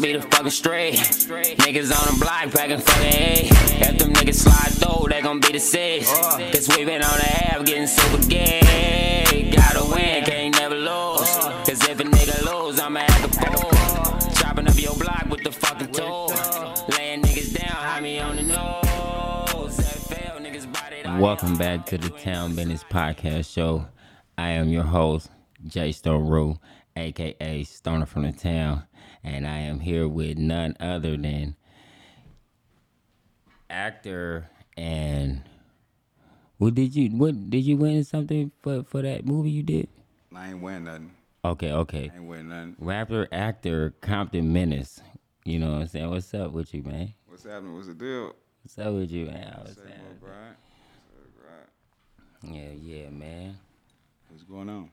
be the fucking straight. Niggas on the block packing fucking A. If them niggas slide through, they gon' be the six. Cause we been on the half getting super gay. Gotta win, can't never lose. Cause if a nigga lose, I'ma act a fool. Chopping up your block with the fucking tool. Laying niggas down, hide me on the nose. Welcome back to the Town Bidness Podcast Show. I am your host, Jay Stone Ru, aka Stoner from the Town, and I am here with none other than actor and what did you what did you win something for for that movie you did? I ain't win nothing. Okay, okay. I ain't win nothing. Rapper, actor, Compton Menace. You know what I'm saying? What's up with you, man? What's happening? What's the deal? What's up with you, man? Say saying. more, Yeah, yeah, man. What's going on?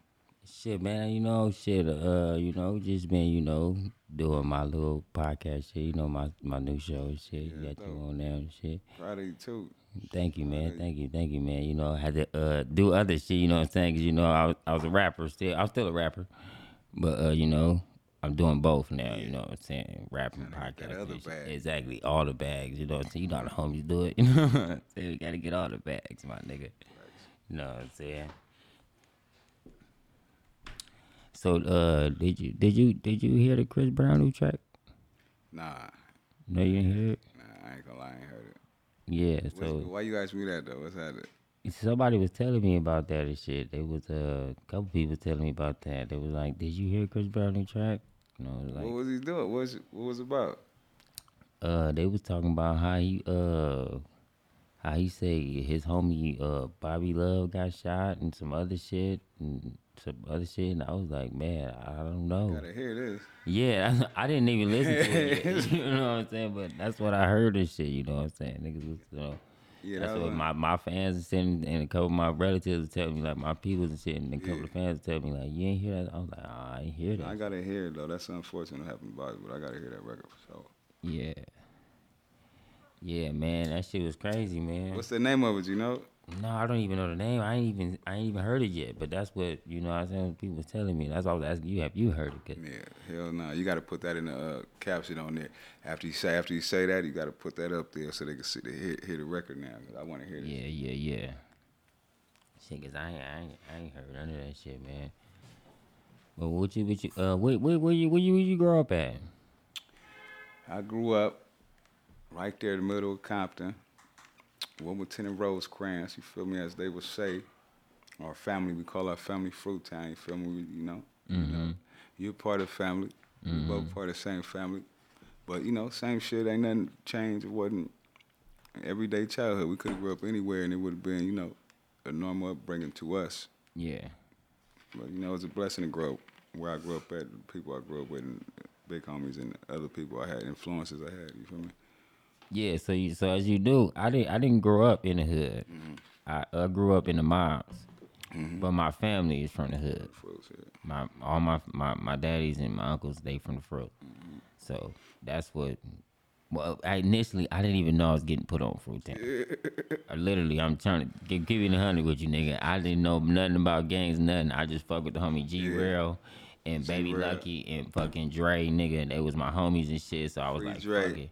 Shit, man, you know, shit, uh, you know, just been, you know, doing my little podcast shit, you know, my my new show and shit. Yeah, Got you on there and shit. You too. Thank you, man. Right. Thank you, thank you, man. You know, I had to uh do other shit, you know what I'm saying? 'Cause, you know, I was, I was a rapper still. I'm still a rapper. But, uh, you know, I'm doing both now, you know what I'm saying? Rapping, Tryna get that podcast. other and shit. bag. Exactly. All the bags, you know what I'm saying? You know how the homies do it. You know what I'm saying? We got to get all the bags, my nigga. You know what I'm saying? So, uh, did you did you did you hear the Chris Brown new track? Nah, No, you didn't hear it. nah, I ain't gonna lie, I ain't heard it. Yeah. What's, So why you ask me that though? What's that? somebody was telling me about that and shit. There was uh, a couple people telling me about that. They was like, "Did you hear Chris Brown new track?" You know, was what was he doing? What was it, what was about? uh, they was talking about how he uh, how he say his homie uh Bobby Love got shot and some other shit and some other shit. And I was like, man, I don't know. Gotta hear this. Yeah, I, I didn't even listen to it. Yet, you know what I'm saying? But that's what I heard and shit. You know what I'm saying? Niggas was, you know. Yeah, That's that what my, my fans are sitting and a couple of my relatives are telling me, like my people and shit, and a couple Yeah. of fans are telling me, like, you ain't hear that? I was like, oh, I ain't hear that. I gotta hear it though. That's unfortunate what happened about it, but I gotta hear that record for sure. yeah. Yeah, man, that shit was crazy, man. What's the name of it? You know? No, I don't even know the name. I ain't even I ain't even heard it yet. But that's what you know. I was saying people was telling me. That's why I was asking you. Have you heard it? 'Cause- Yeah, hell no. You gotta put that in the uh, caption on there. After you say after you say that, you gotta put that up there so they can see the hear, hear the record now. 'cause I want to hear this. Yeah, yeah, yeah. Shit, cause I ain't, I ain't, I ain't heard none of that shit, man. But what you, what you, uh, where, where, where you, where you, where you grow up at? I grew up right there in the middle of Compton, Wilmington and Rosecrans, you feel me, as they would say. Our family, we call our family Fruit Town, you feel me, we- you know? You know, mm-hmm. you're part of family, we mm-hmm. both part of the same family. But, you know, same shit, ain't nothing changed. It wasn't everyday childhood. We could have grew up anywhere and it would have been, you know, a normal upbringing to us. Yeah, But, you know, it's a blessing to grow up where I grew up at, the people I grew up with, and big homies and other people I had, influences I had, you feel me? Yeah. So, you, so as you do, I didn't, I didn't grow up in the hood. I uh, grew up in the mobs, but my family is from the hood. My, all my, my, my daddies and my uncles, they from the fruit. So that's what. Well, I initially I didn't even know I was getting put on fruit town. I literally, I'm trying to give, give you the hundred with you, nigga. I didn't know nothing about gangs, nothing. I just fuck with the homie G Yeah. Rail and Baby Lucky and fucking Dre, nigga. And they was my homies and shit. So I was Free like, Dre.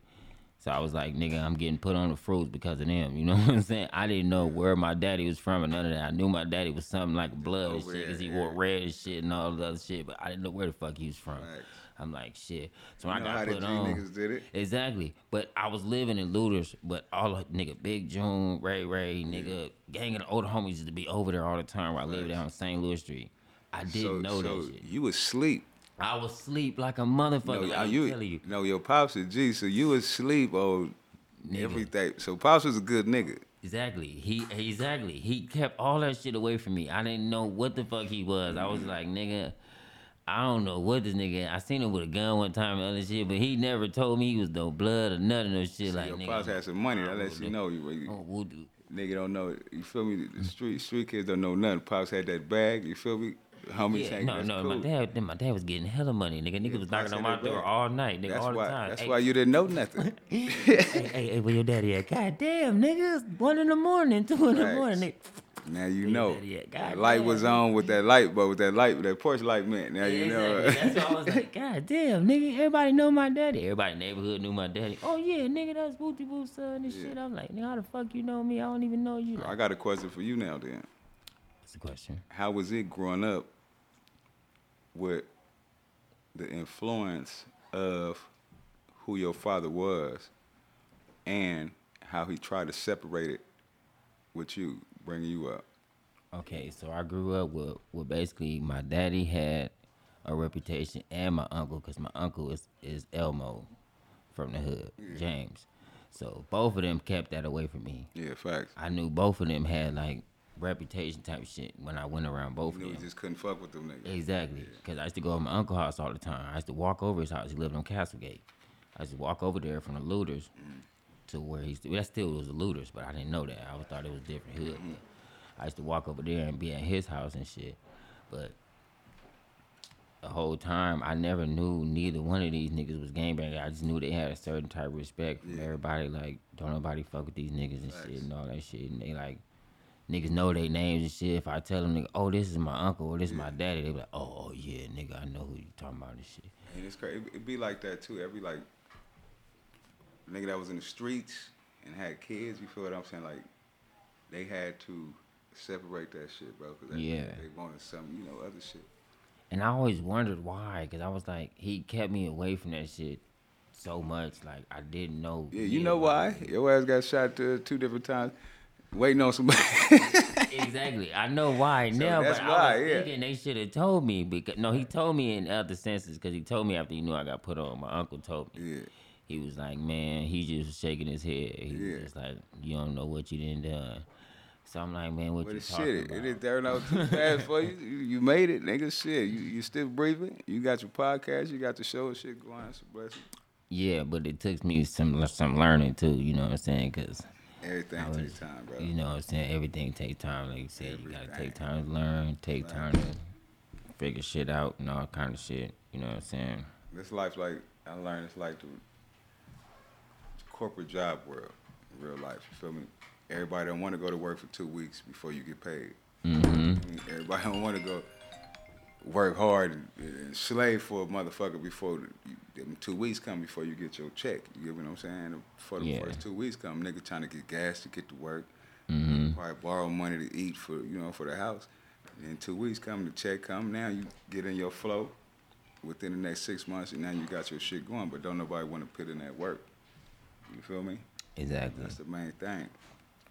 So I was like, nigga, I'm getting put on the fruits because of them. You know what I'm saying? I didn't know where my daddy was from or none of that. I knew my daddy was something like blood and oh, shit because he wore red and shit and all the other shit. But I didn't know where the fuck he was from. Facts. I'm like, shit. So You I got put on. niggas did it? Exactly. But I was living in Looters, but all of nigga Big June, Ray Ray, nigga, gang of the older homies used to be over there all the time where I lived down St. Louis Street. I didn't so, know so that shit. you was sleep. I was sleep like a motherfucker. No, like I'm you, telling you. no, your pops is G, so you was sleep on Nigga. everything. So pops was a good nigga. Exactly. He exactly. He kept all that shit away from me. I didn't know what the fuck he was. I was like, nigga, I don't know what this nigga. I seen him with a gun one time and other shit, but he never told me he was no blood or nothing or shit. Like your nigga. pops had some money. That lets you know. You, you Oh, nigga don't know. You feel me? The hmm. street street kids don't know nothing. Pops had that bag. You feel me? Homies Yeah, no, that's no, cool. my dad, then my dad was getting hella money, nigga. Nigga Yeah, was knocking on my door all night, nigga, That's all why. the time. That's hey, why you didn't know nothing. hey, hey, hey, where your daddy at? God damn, nigga, it's one in the morning, two in the morning. Nigga. Now you Big know. Daddy, The God light damn, was on with that light, but with that light, that porch light meant. Now you know. Exactly. That's why I was like, God damn, nigga, everybody know my daddy. Everybody in the neighborhood knew my daddy. Oh yeah, nigga, that's Booty Boo's son and shit. I'm like, nigga, how the fuck you know me? I don't even know you. I got a question for you now. Then, That's the question. how was it growing up with the influence of who your father was, and how he tried to separate it with you, bringing you up? Okay, so I grew up with, with basically my daddy had a reputation and my uncle, because my uncle is, is Elmo from the hood, James. So both of them kept that away from me. Yeah, facts. I knew both of them had like reputation type shit when I went around both of them. you just couldn't fuck with them niggas. Exactly, because I used to go to my uncle's house all the time. I used to walk over his house. He lived on Castlegate. I used to walk over there from the looters mm-hmm. to where he's. That still was the looters, but I didn't know that. I thought it was different hood. But I used to walk over there and be at his house and shit. But the whole time, I never knew neither one of these niggas was gangbanger. I just knew they had a certain type of respect from Yeah. everybody. Like, don't nobody fuck with these niggas and Facts. shit and all that shit. And they like, niggas know their names and shit. If I tell them, nigga, oh, this is my uncle or this is my daddy, they be like, oh, oh, yeah, nigga, I know who you talking about and shit. And it's crazy. It, be like that too. Every like nigga that was in the streets and had kids. You feel what I'm saying? Like they had to separate that shit, bro. Cause Yeah. they wanted some, you know, other shit. And I always wondered why, because I was like, he kept me away from that shit so much. Like, I didn't know. Yeah, you know why? Your ass got shot uh, two different times, waiting on somebody. exactly. I know why now, that's but why, I was yeah. thinking they should have told me. Because no, he told me in other senses because he told me after he knew I got put on. My uncle told me. yeah, He was like, man, he just was shaking his head. He Yeah. was just like, you don't know what you done done. So I'm like, man, what but you talking shit. about? It didn't turn out too fast for you. you. You made it, nigga. Shit, you you still breathing. You got your podcast. You got the show and shit going. It's a blessing. Yeah, but it took me some some learning too. You know what I'm saying? Because Everything was- takes time, bro. you know what I'm saying. Everything takes time. Like you said, you gotta take time to learn, take time to figure shit out and all kind of shit. You know what I'm saying? This life, like I learned, it's like the corporate job world, real life. You feel me? Everybody don't want to go to work for two weeks before you get paid. Mm-hmm. Everybody don't want to go work hard and, slave for a motherfucker before the, them two weeks come before you get your check. You get what I'm saying? Before the Yeah. first two weeks come, nigga trying to get gas to get to work. Mm-hmm. Probably borrow money to eat for you know for the house. And then two weeks come, the check come. Now you get in your flow within the next six months, and now you got your shit going. But don't nobody want to put in that work. You feel me? Exactly. That's the main thing.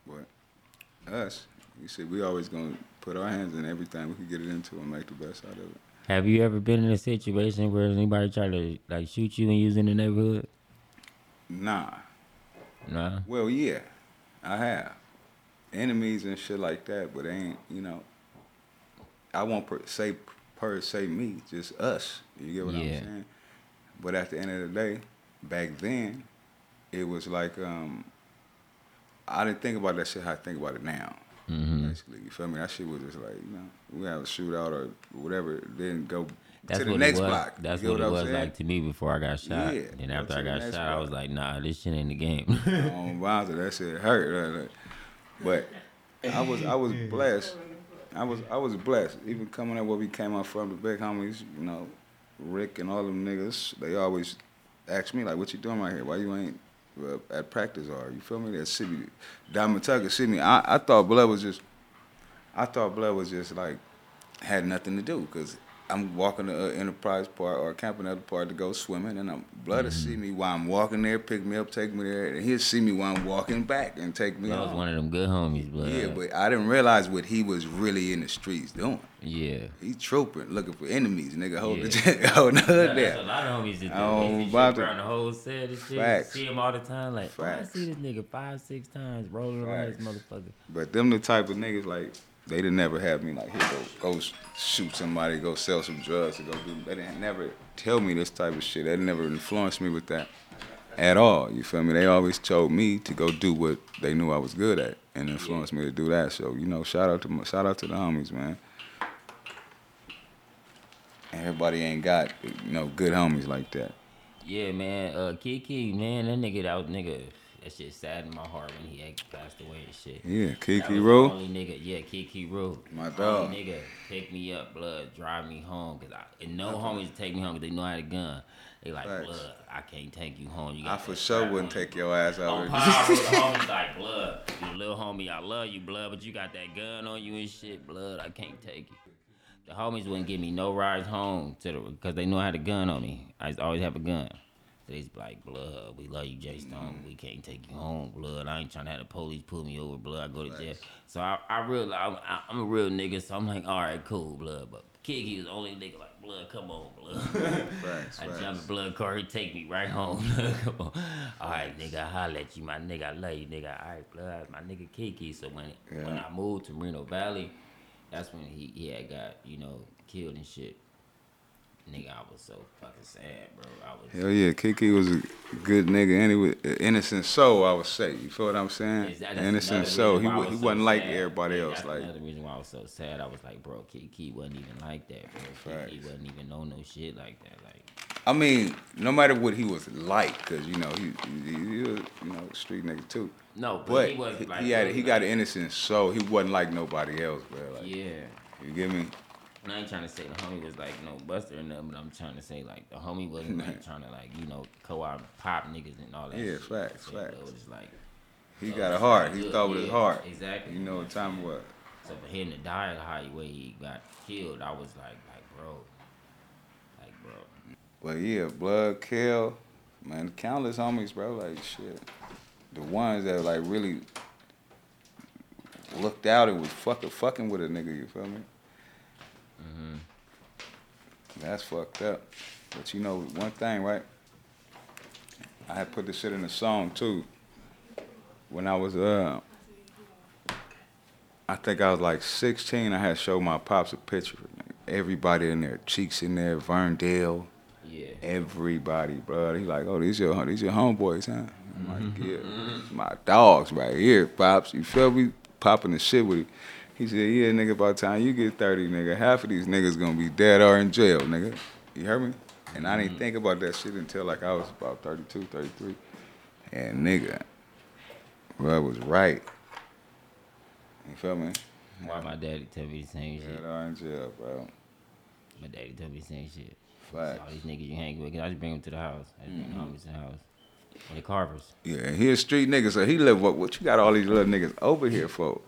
But us, you see, we always gonna put our hands in everything we can get it into and make the best out of it. Have you ever been in a situation where anybody tried to like shoot you and you was in the neighborhood? Nah. Nah. Well, yeah, I have enemies and shit like that, but ain't you know. I won't per, say per se me, just us. You get what Yeah. I'm saying? But at the end of the day, back then, it was like um. I didn't think about that shit how I think about it now. Mm-hmm. Basically, you feel me? That shit was just like you know we have a shootout or whatever, then go That's to the what next it was. block. That's You get what it was saying? like to me before I got shot. Yeah, Then after I got next shot, I was like, nah, this shit ain't the game. on Bowser. That shit hurt. But I was I was blessed. I was I was blessed. Even coming up where we came up from, the big homies, you know, Rick and all them niggas, they always ask me like, "What you doing right here? Why you ain't at practice?" Or you feel me? That see me, Diamond Tucker see me. I, I thought blood was just, I thought blood was just like had nothing to do because I'm walking to uh, Enterprise Park or Camping Other Park to go swimming, and I'm blood to see me while I'm walking there, pick me up, take me there, and he'll see me while I'm walking back and take me that was home. one of them good homies, blood. Yeah, but I didn't realize what he was really in the streets doing. Yeah. He trooping, looking for enemies, nigga, holding Yeah. the holding the hood That's a lot of homies that do. Oh, They see shit about around the whole set and shit. Facts. See him all the time. Like, oh, I see this nigga five, six times rolling around this motherfucker. But them the type of niggas like they didn't never have me like here go go shoot somebody, go sell some drugs, to go do. They didn't never tell me this type of shit. They never influenced me with that at all. You feel me? They always told me to go do what they knew I was good at and influenced me to do that. So you know, shout out to shout out to the homies, man. Everybody ain't got you know good homies like that. Yeah, man. Uh, Kiki, man, that nigga, that nigga. that shit saddened my heart when he passed away and shit. Yeah, Kiki Roo. Only nigga, yeah, Kiki Roo. My Only dog. nigga pick me up, blood, drive me home, cause I and no homies take me home, cause they know I had a gun. They like, Facts. blood, I can't take you home. You got I for sure wouldn't on you." take your ass On out. power, the homies like blood. You little homie, I love you, blood, but you got that gun on you and shit, blood. I can't take you. The homies wouldn't give me no rides home to the because they know I had a gun on me. I used to always have a gun. So they's like, blood, we love you, Jay Stone. We can't take you home, blood. I ain't trying to have the police pull me over, blood. I go to jail. So I, I real, I'm, I'm a real nigga. So I'm like, all right, cool, blood. But Kiki was the only nigga like, blood, come on, blood. Facts, I facts. jump in blood car, he take me right home. Come on. All right, nigga, I holla at you, my nigga. I love you, nigga. All right, blood, my nigga Kiki. So when when I moved to Reno Valley, that's when he, he had got, you know, killed and shit. Nigga, I was so fucking sad, bro. I was Hell yeah, Kiki was a good nigga. Anyway, innocent soul, I would say. You feel what I'm saying? That- that's innocent another soul. reason He, why I wa- he was so wasn't like sad. everybody Yeah, else. That's Like another reason why I was so sad. I was like, bro, Kiki wasn't even like that, bro. Kiki Facts. wasn't even on no shit like that. Like, I mean, no matter what he was like, cause you know he he, he was you know street nigga too. No, but, But he wasn't like he had he got an innocent soul. He wasn't like nobody else, bro. Like Yeah. you get me? And I ain't trying to say the homie was like no buster or nothing, but I'm trying to say like the homie wasn't like trying to like you know co-op pop niggas and all that. Yeah, shit. facts, So, facts. It was just like He got a heart. He good, thought with his heart. Exactly. You know what time was. So for him to die how he way he got killed, I was like like bro, like bro. But yeah, blood kill, man. Countless homies, bro. Like shit, the ones that like really looked out and was fucking fucking with a nigga. You feel me? Mm-hmm. That's fucked up. But you know one thing, right? I had put this shit in the song too. When I was uh, I think I was like 16. I had showed my pops a picture. Everybody in there, cheeks in there, Verndale Yeah. everybody, bro. He like, oh, these your these your homeboys, huh? I'm like, yeah, my dogs right here, pops. You feel me? Popping the shit with him. He said, yeah, nigga, by the time you get 30, nigga, half of these niggas gonna be dead or in jail, nigga. You heard me? And I didn't think about that shit until like I was about 32, 33. And nigga, bro, was right. You feel me? Why my daddy tell me the same shit? Dead or in jail, bro. My daddy tell me the same shit. Facts. All these niggas you hang with, I just bring them to the house. I just bring Mm-hmm. homies to the house. And the Carvers. Yeah, he a street nigga, so he live what? What you got all these little niggas over here for?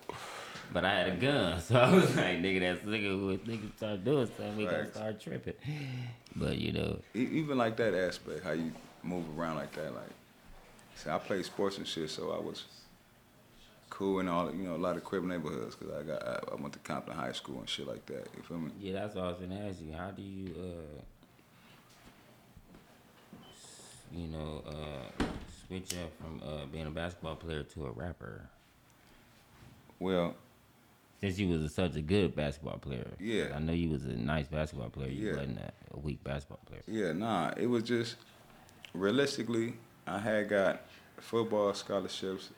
But I had a gun, so I was like, nigga, that's nigga who niggas start doing something, we gonna start tripping. But you know, even like that aspect, how you move around like that, like, see, I played sports and shit, so I was cool in all, you know, a lot of crib neighborhoods, cause I got, I, I went to Compton High School and shit like that. You feel me? yeah, that's what I was gonna ask you. How do you, uh, s- you know, uh, switch up from uh, being a basketball player to a rapper? Well, Since you was such a good basketball player, Yeah. I know you was a nice basketball player. You Yeah. wasn't a, a weak basketball player. yeah, nah, it was just realistically, I had got football scholarships,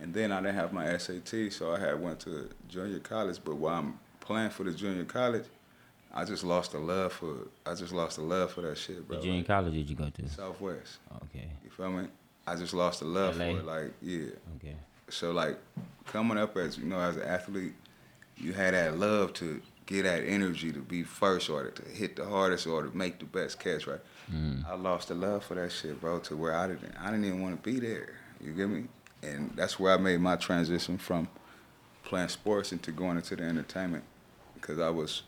and then I didn't have my SAT, so I had went to junior college. But while I'm playing for the junior college, I just lost the love for, I just lost the love for that shit, bro. What junior college did you go to? Southwest. Okay, You feel me? I just lost the love LA? for it. Like, yeah. okay. So like coming up as you know, as an athlete, you had that love to get that energy to be first or to hit the hardest or to make the best catch, right? Mm-hmm. I lost the love for that shit, bro, to where I didn't I didn't even want to be there. You get me? And that's where I made my transition from playing sports into going into the entertainment because I was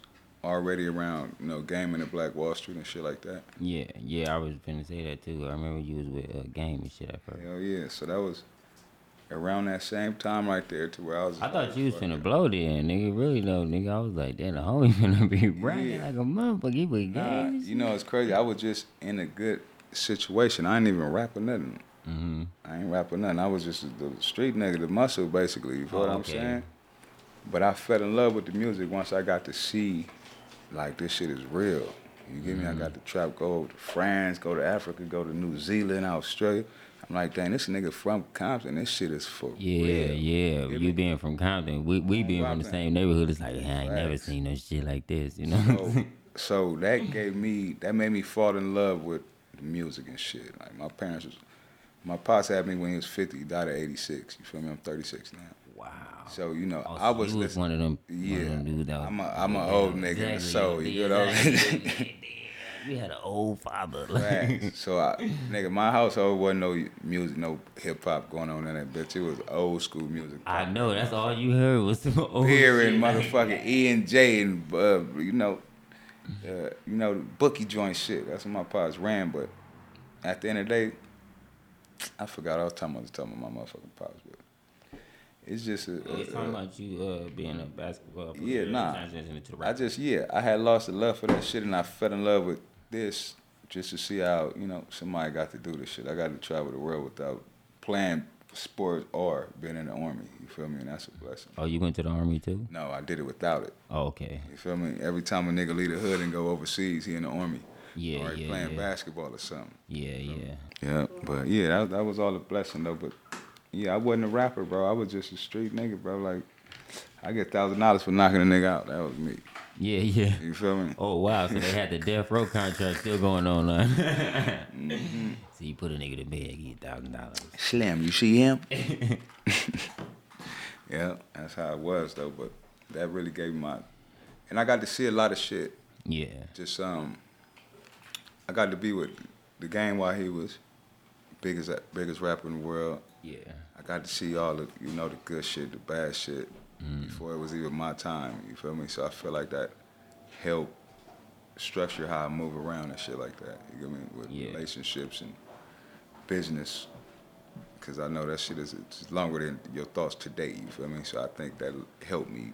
already around, you know, gaming at Black Wall Street and shit like that. Yeah, yeah, I was finna say that too. I remember you was with uh, game and shit at first. Hell yeah. So that was around that same time right there to where I was. I thought you was finna blow then, nigga. Really though, nigga. I was like, damn, the homie finna be bragging Yeah. like a motherfucker. He with Nah, you know it's crazy. I was just in a good situation. I ain't even rapping nothing. Mm-hmm. I ain't rapping nothing. I was just the street nigga, the muscle basically. You feel Oh, what I'm okay. saying? But I fell in love with the music once I got to see, like this shit is real. You get me? Mm-hmm. I got to trap, go to France, go to Africa, go to New Zealand, Australia. I'm like, dang, this nigga from Compton. This shit is for Yeah, real. yeah. Get You being from Compton, we we being from the same neighborhood. It's like, yeah, I ain't never seen no shit like this. You know. so, so that gave me that made me fall in love with the music and shit. Like my parents was My pops had me when he was 50. He died at 86. You feel me? I'm 36 now. Wow. So you know, Oh, I was you was one of them. Yeah, one of them dudes that I'm a I'm an Yeah, old nigga in the exactly, soul. You know what I'm exactly. saying? You had an old father. Facts. So I, nigga, my household wasn't no music, no hip hop going on in that bitch. It was old school music. I know. That's all you heard was some old Here shit. and motherfucking E and J and uh, you know, uh, you know, bookie joint shit. That's what my pops ran. But at the end of the day, I forgot. I was talking. I was talking about my motherfucking pops, but it's just a. A- talking a- about you uh, being a basketball player. Yeah, nah. I just yeah, I had lost the love for that shit, and I fell in love with this just to see how you know somebody got to do this shit. I got to travel the world without playing sports or being in the army. You feel me? And that's a blessing. Oh, you went to the army too? No, I did it without it. Oh, okay. You feel me? Every time a nigga leave the hood and go overseas, he in the army. Yeah, or yeah, playing yeah. basketball or something. Yeah, yeah. Yeah, but yeah, that, that was all a blessing though. But yeah, I wasn't a rapper, bro. I was just a street nigga, bro. Like I get thousand dollars for knocking a nigga out. That was me. Yeah, yeah. You feel me? Oh wow, so they had the death row contract still going on. Huh? Mm-hmm. So you put a nigga to bed, get thousand dollars. Slim, you see him? yeah, that's how it was though. But that really gave me my, and I got to see a lot of shit. Yeah. Just um, I got to be with the game while he was biggest biggest rapper in the world. Yeah. I got to see all the you know the good shit, the bad shit mm. before it was even my time. You feel me? So I feel like that helped structure how I move around and shit like that. You get me? With Yeah. relationships and business. Cause I know that shit is longer than your thoughts today. You feel me? So I think that helped me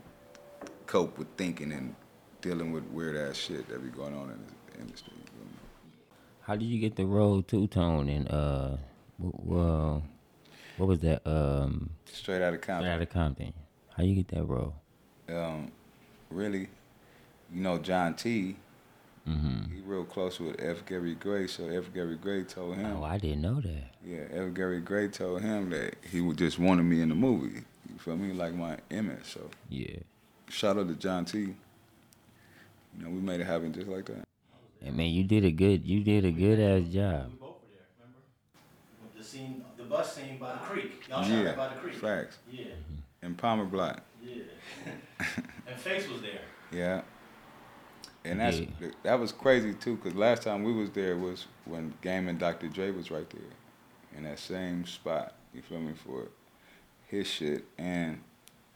cope with thinking and dealing with weird ass shit that be going on in the industry. You feel me? How did you get the role two tone and uh, well, what was that? Um, Straight out of Compton. out of Compton. How you get that role? um, really, you know, John T. Mm-hmm. He real close with F. Gary Gray, so F. Gary Gray told him, Oh, I didn't know that. yeah, F. Gary Gray told him that he would just wanted me in the movie. You feel me? Like my image. So Yeah. shout out to John T. You know, we made it happen just like that. And man, you did a good. You did a good ass job. We both were there, remember? The scene, the bus scene by the creek. Y'all shot yeah, that by the creek. facts. Yeah, and Palmer Block. yeah. and Face was there. Yeah. And that's Yeah. that was crazy too, cause last time we was there was when Game and Dr. Dre was right there, in that same spot. You feel me for his shit, and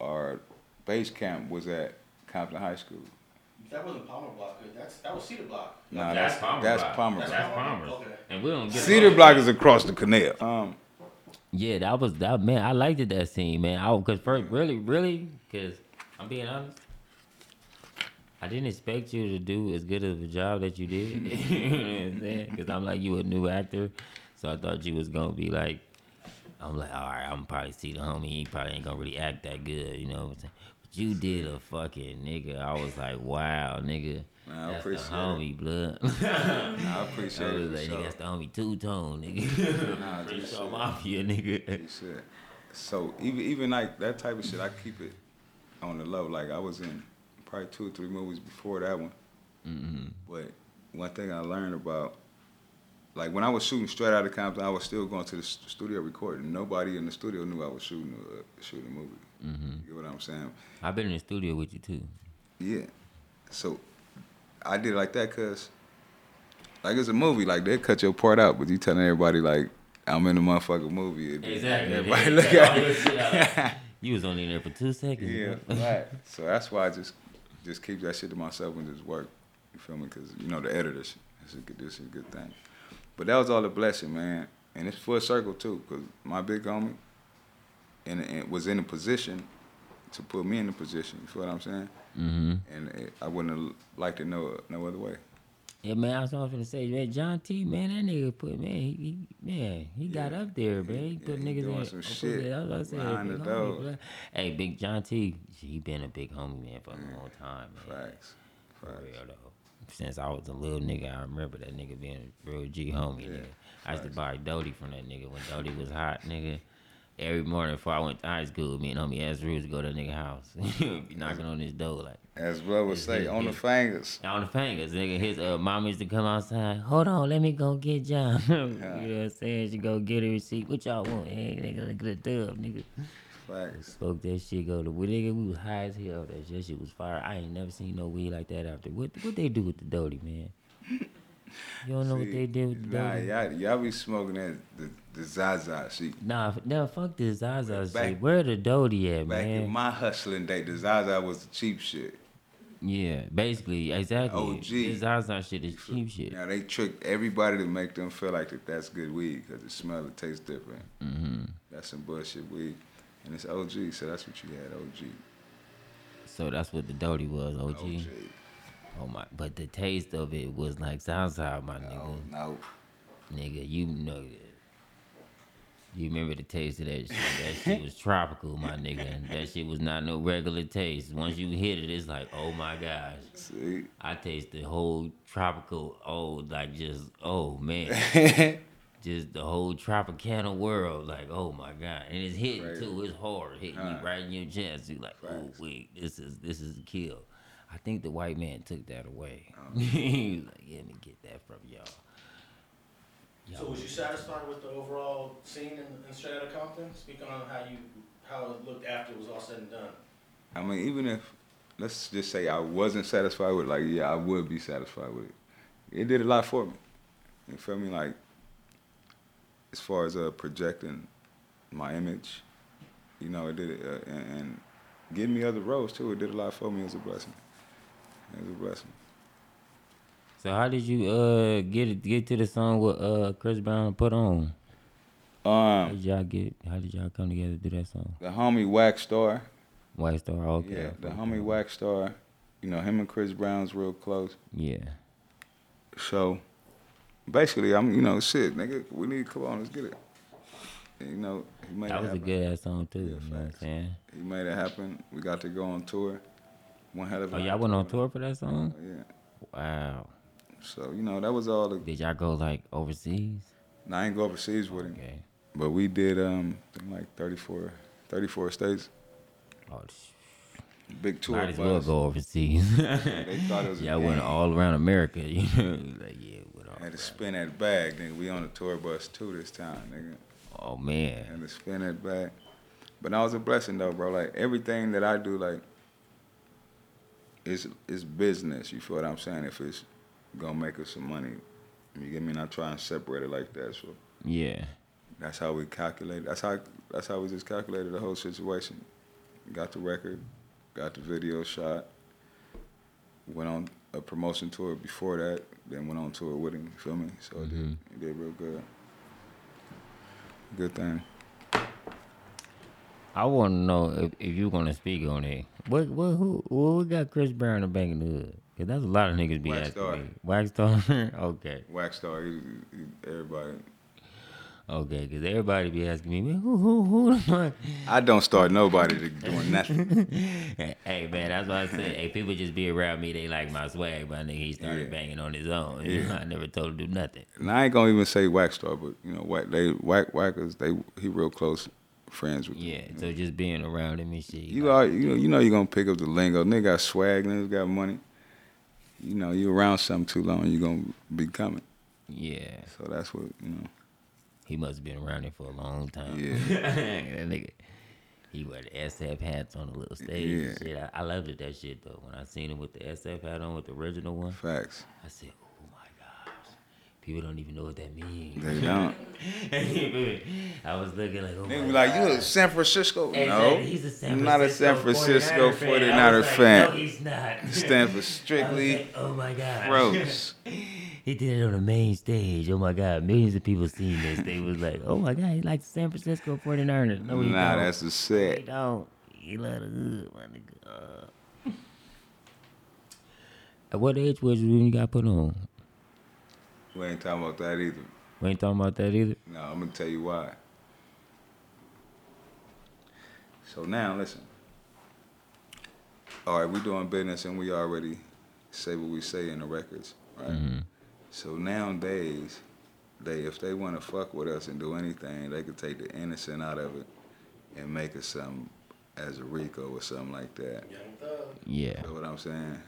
our base camp was at Compton High School. That wasn't Palmer Block. That's that was Cedar Block. Nah, that's that's Palmer. That's Block. Palmer. Okay. And we don't get Cedar Block is across the canal. Um, Yeah, that was that man. I liked it that scene, man. I cause first, really, really, cause I'm being honest. I didn't expect you to do as good of a job that you did. you know what I'm saying? Cause I'm like you a new actor, so I thought you was gonna be like. I'm like, all right, I'm probably see the homie. He probably ain't gonna really act that good, you know. what I'm saying? You did a fucking nigga. I was like, wow, nigga. Man, I that's the appreciate it. homie, blood. I I appreciate was it. like, for nigga, sure. that's the homie two tone, nigga. Nah, show shit. mafia, nigga. Shit. So even even like that type of shit, I keep it on the low. Like I was in probably two or three movies before that one. Mm-hmm. But one thing I learned about, like when I was shooting straight out of Compton, I was still going to the studio recording. Nobody in the studio knew I was shooting a, shooting a movie. Mm-hmm. You get what I'm saying? I've been in the studio with you too. Yeah. So I did it like that because, like it's a movie. Like they cut your part out, but you telling everybody like I'm in the motherfucking movie. Then Everybody look at it. You was only in there for two seconds. Yeah, right. So that's why I just just keep that shit to myself and just work. You feel me? Because you know the editor, this is a good, this is a good thing. But that was all a blessing, man, and it's full circle too. Because my big homie, and, and was in a position to put me in a position. You feel what I'm saying? Mm-hmm. And it, I wouldn't have liked it no no other way. Yeah, man. I was gonna say, man, John T. Man, that nigga put man, he, he man, he got up there, man. He put yeah, he niggas doing in. some shit it- I was about to say, behind big the homie, Hey, Big John T. He been a big homie man for a long time, man. Facts. For real though. Since I was a little nigga, I remember that nigga being a real G homie. Yeah, nigga. I used to buy Doty from that nigga when Doty was hot, nigga. Every morning before I went to high school, me and homie ass Rules go to that nigga house. be knocking on his door like, As well would say, on the fingers. On the fingers, nigga. His uh, mom used to come outside. Hold on, let me go get John. you know what I'm saying? She go get her receipt. What y'all want? Hey, nigga, look at the dub, nigga. Facts. Spoke that shit. Go to we nigga. We was high as hell. That shit, shit was fire. I ain't never seen no weed like that after. What what they do with the Doty, man? You don't know what they did with the Nah, Doty? y'all, y'all be smoking that the, the Zaza. See, Nah, nah, fuck the Zaza Back- shit. Where the Doty at, man. back man? in my hustling day, the Zaza was the cheap shit. yeah, basically, exactly. OG. This Zaza shit is cheap shit. Now they tricked everybody to make them feel like that that's good weed because it smell, it tastes different. Mm-hmm. That's some bullshit weed, and it's OG, so that's what you had, OG. So that's what the Doty was, OG. OG. Oh my! But the taste of it was like Zaza, my nigga. Oh no, Nigga, you know that. You remember the taste of that shit? That shit was tropical, my nigga. That shit was not no regular taste. Once you hit it, it's like, oh my gosh. see, I taste the whole tropical, oh, like just, oh man. just the whole Tropicana world, like, oh my god. And it's hitting too, it's hard, hitting you right in your chest. You're like, oh wait, this is this is a kill. I think the white man took that away. Oh. he was like, let me get that from y'all. So was you satisfied with the overall scene in, in Straight Outta Compton? Speaking on how you, how it looked after it was all said and done. I mean, even if let's just say I wasn't satisfied with, it, like, yeah, I would be satisfied with it. It did a lot for me. You feel me? Like, as far as uh, projecting my image, you know, it did it, uh, and, and giving me other roles too. It did a lot for me. It was a blessing. It was a blessing. So how did you uh get it get to the song with uh Chris Brown put on? How Um, did y'all get how did y'all come together to do that song? the homie Wax Star, White Star, okay. yeah, the homie Wax Star, you know, him and Chris Brown's real close. Yeah. So basically, I'm, you know, shit, nigga, we need to come on, let's get it. And, you know, he made That was a good ass song too, Yeah, you know what I'm saying? He made it happen. We got to go on tour. One hell of a Oh, y'all went on tour for that song? Yeah. Wow. So, you know, that was all the. Did y'all go like overseas? Now, I ain't go overseas with him, Okay. but we did, um, like 34, 34 states. Oh, Big tour. might as well go overseas. They thought it was a y'all went all around America. You know, like yeah, all. Had to spin that bag, nigga. We on the tour bus too this time, nigga. Oh man. Had to spin that bag. But that was a blessing though, bro. Like everything that I do, like, is is business. You feel what I'm saying? If it's gonna make us some money, you get me? Not try and separate it like that. So Yeah. that's how we calculate. That's how that's how we just calculated the whole situation. Got the record, got the video shot. Went on a promotion tour before that, then went on tour with him. You feel me? So it did mm-hmm. it did real good. Good thing. I want to know if, if you gonna speak on it. What what who what we got Chris Brown in the Bank in the Hood? Cause that's a lot of niggas be Wax asking Star. me. Wax Star. okay. Wax Star, everybody. Okay. Cause everybody be asking me, man, who who who the fuck? I don't start nobody to doing nothing. hey man, that's why I said, hey, people just be around me. They like my swag, but nigga, he started Yeah. banging on his own. Yeah. I never told him to do nothing. and I ain't gonna even say Wax Star, but you know, whack they whack whackers, they he real close friends with. Yeah. So just being around him and shit. You like, are you know you know you gonna pick up the lingo. Nigga got swag, nigga got money. You know you around something too long, you're gonna be coming. yeah. So that's what you know. He must have been around it for a long time. Yeah. that nigga. He wear the SF hats on the little stage. and Yeah. Shit, I, I loved it that shit though. When I seen him with the SF hat on with the original one, Facts. I said, "Oh my gosh, people don't even know what that means." They don't. I was looking like, "Oh They my be like, you a San Francisco? Exactly, No, he's a San I'm not a San Francisco 49er 49er fan. Like, fan. No, he's not. Stand for I was strictly like, oh my god, gross. he did it on the main stage. Oh my god, millions of people seen this. They was like, oh my god, he likes San Francisco 49ers. No, he Nah, don't. that's a He set. don't. He love the hood, my nigga. Uh. At what age was you when you got put on? We ain't talking about that either. We ain't talking about that either. No, I'm gonna tell you why. So now, listen. All right, we doing business and we already say what we say in the records, right? Mm-hmm. So nowadays, they if they want to fuck with us and do anything, they could take the innocent out of it and make it some as a RICO or something like that. Young Thug. Yeah. You know what I'm saying?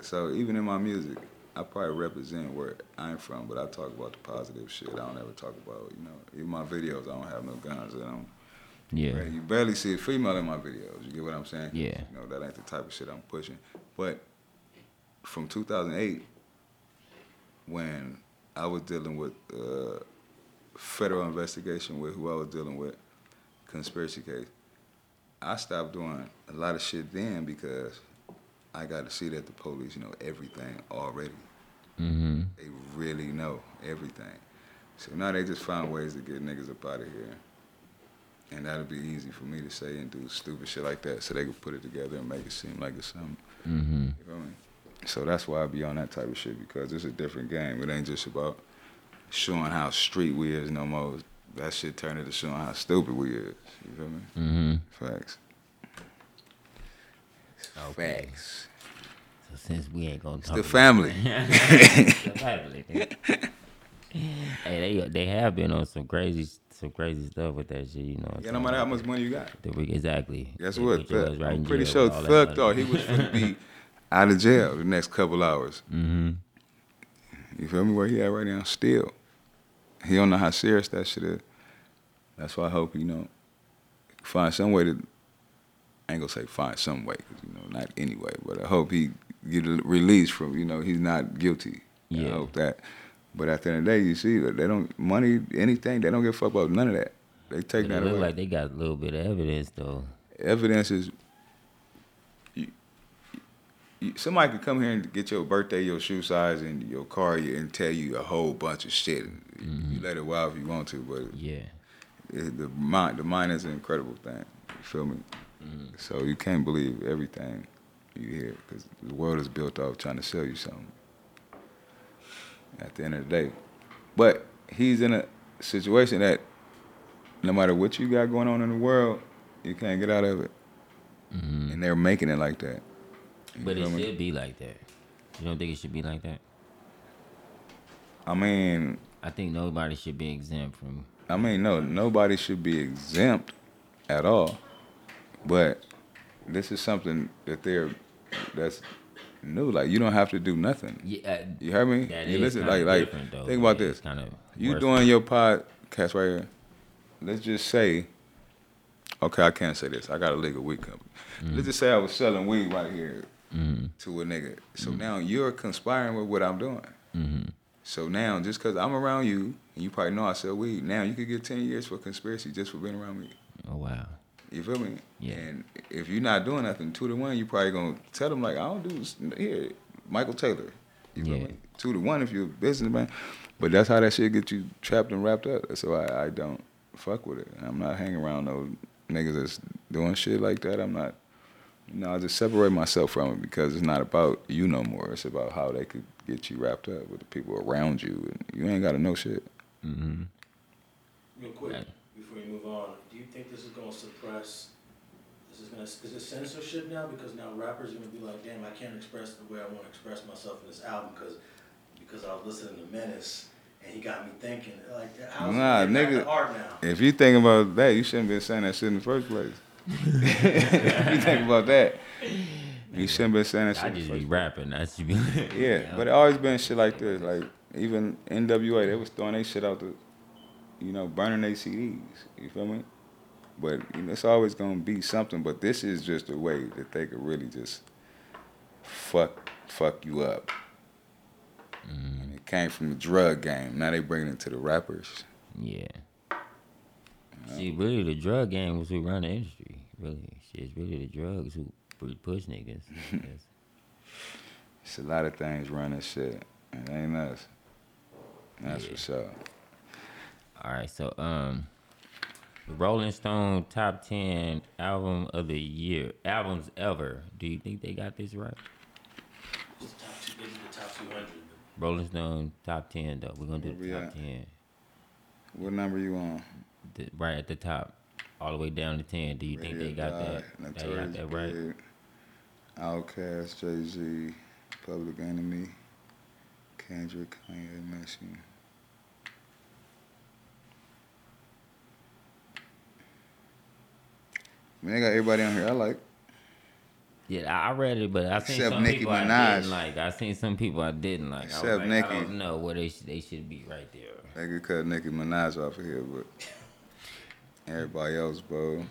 So even in my music, I probably represent where I'm from, but I talk about the positive shit. I don't ever talk about, you know, in my videos, I don't have no guns. I don't. Yeah. Right? You barely see a female in my videos. You get what I'm saying? Yeah. You know, that ain't the type of shit I'm pushing. But from 2008, when I was dealing with uh, federal investigation with who I was dealing with, conspiracy case, I stopped doing a lot of shit then because I got to see that the police know everything already. Mm-hmm. They really know everything. So now they just find ways to get niggas up out of here. And that'll be easy for me to say and do stupid shit like that so they can put it together and make it seem like it's something. Mm-hmm. You feel me? So that's why I be on that type of shit because it's a different game. It ain't just about showing how street we is no more. That shit turned into showing how stupid we is. You feel me? Mm-hmm. Facts. Okay. Facts. So since we ain't gonna It's talk the family. The family. hey, they they have been on some crazy some crazy stuff with that shit. You know. Yeah, no matter how much money you got. Exactly. Guess what? your right I'm pretty sure Thug thought he was to be out of jail the next couple hours. Mm-hmm. You feel me? Where he at right now? Still. He don't know how serious that shit is. That's why I hope, you know, find some way to, I ain't gonna say find some way, 'cause, you know, not anyway, but I hope he get released from, you know, he's not guilty. I Yeah. hope that. But at the end of the day, you see that they don't, money, anything, they don't give a fuck about none of that. They take It that look away. like they got a little bit of evidence though. evidence is you, you, somebody could come here and get your birthday, your shoe size, and your car, and tell you a whole bunch of shit. You mm-hmm. let it wild if you want to, but Yeah. it, the mind, the mind is an incredible thing. You feel me? So you can't believe everything you hear because the world is built off trying to sell you something. At the end of the day, but he's in a situation that no matter what you got going on in the world, you can't get out of it. Mm-hmm. And they're making it like that. You But it feel me? should be like that. You don't think it should be like that? I mean, I think nobody should be exempt from. I mean, no, nobody should be exempt at all. But this is something that they're that's new. Like you don't have to do nothing. Yeah. You heard me? You is listen, like like though. think about this. kinda You doing than- your podcast right here. Let's just say, okay, I can't say this. I got a legal weed company. Mm-hmm. Let's just say I was selling weed right here Mm-hmm. to a nigga. So now you're conspiring with what I'm doing. Mm-hmm. So now, just because I'm around you, and you probably know I sell weed, now you could get 10 years for conspiracy just for being around me. Oh wow. You feel me? Yeah. And if you're not doing nothing, two to one, you probably gonna tell them like, I don't do this. here. Michael Taylor. You feel Yeah. me? Two to one if you're a businessman. But that's how that shit get you trapped and wrapped up. So I, I don't fuck with it. I'm not hanging around no niggas that's doing shit like that. I'm not. You know, I just separate myself from it because it's not about you no more. It's about how they could get you wrapped up with the people around you, and you ain't gotta know shit. Mm-hmm. Real quick, Right. before you move on, do you think this is gonna suppress, this is gonna, is it censorship now? Because now rappers are gonna be like, damn, I can't express the way I wanna express myself in this album because, because I was listening to Menace and he got me thinking, like, how's Nah, it getting back nigga- to art now? If you think about that, you shouldn't been saying that shit in the first place. if you think about that, you shouldn't been saying that shit. I in the just first be rapping. I should be. Yeah, but it always been shit like this. Like even NWA, they was throwing their shit out the, you know, burning their CDs. You feel me? But you know, it's always gonna be something. But this is just a way that they could really just fuck fuck you up. Mm-hmm. And it came from the drug game. Now they bring it to the rappers. Yeah. See, really, the drug game was who run the industry. Really, it's really the drugs who push niggas. It's a lot of things running shit. It ain't us. That's Yeah. for sure. All right, so um, Rolling Stone top ten album of the year, albums ever. Do you think they got this right? It's the top two, this is the top two hundred. Rolling Stone top ten though. We're gonna do the top at? ten, What number you on? the, right at the top, all the way down to ten. Do you think they got that? They got that right? Big, Outkast, Jay Z, Public Enemy, Kendrick, Kanye, Missy. mean, they got everybody on here I like. Yeah, I I read it, but I seen Except some Nicki people I Minaj. didn't like. I seen some people I didn't like. I was Except like, Nicki. I don't know where they should, they should be right there. They could cut Nicki Minaj off of here, but everybody else, bro.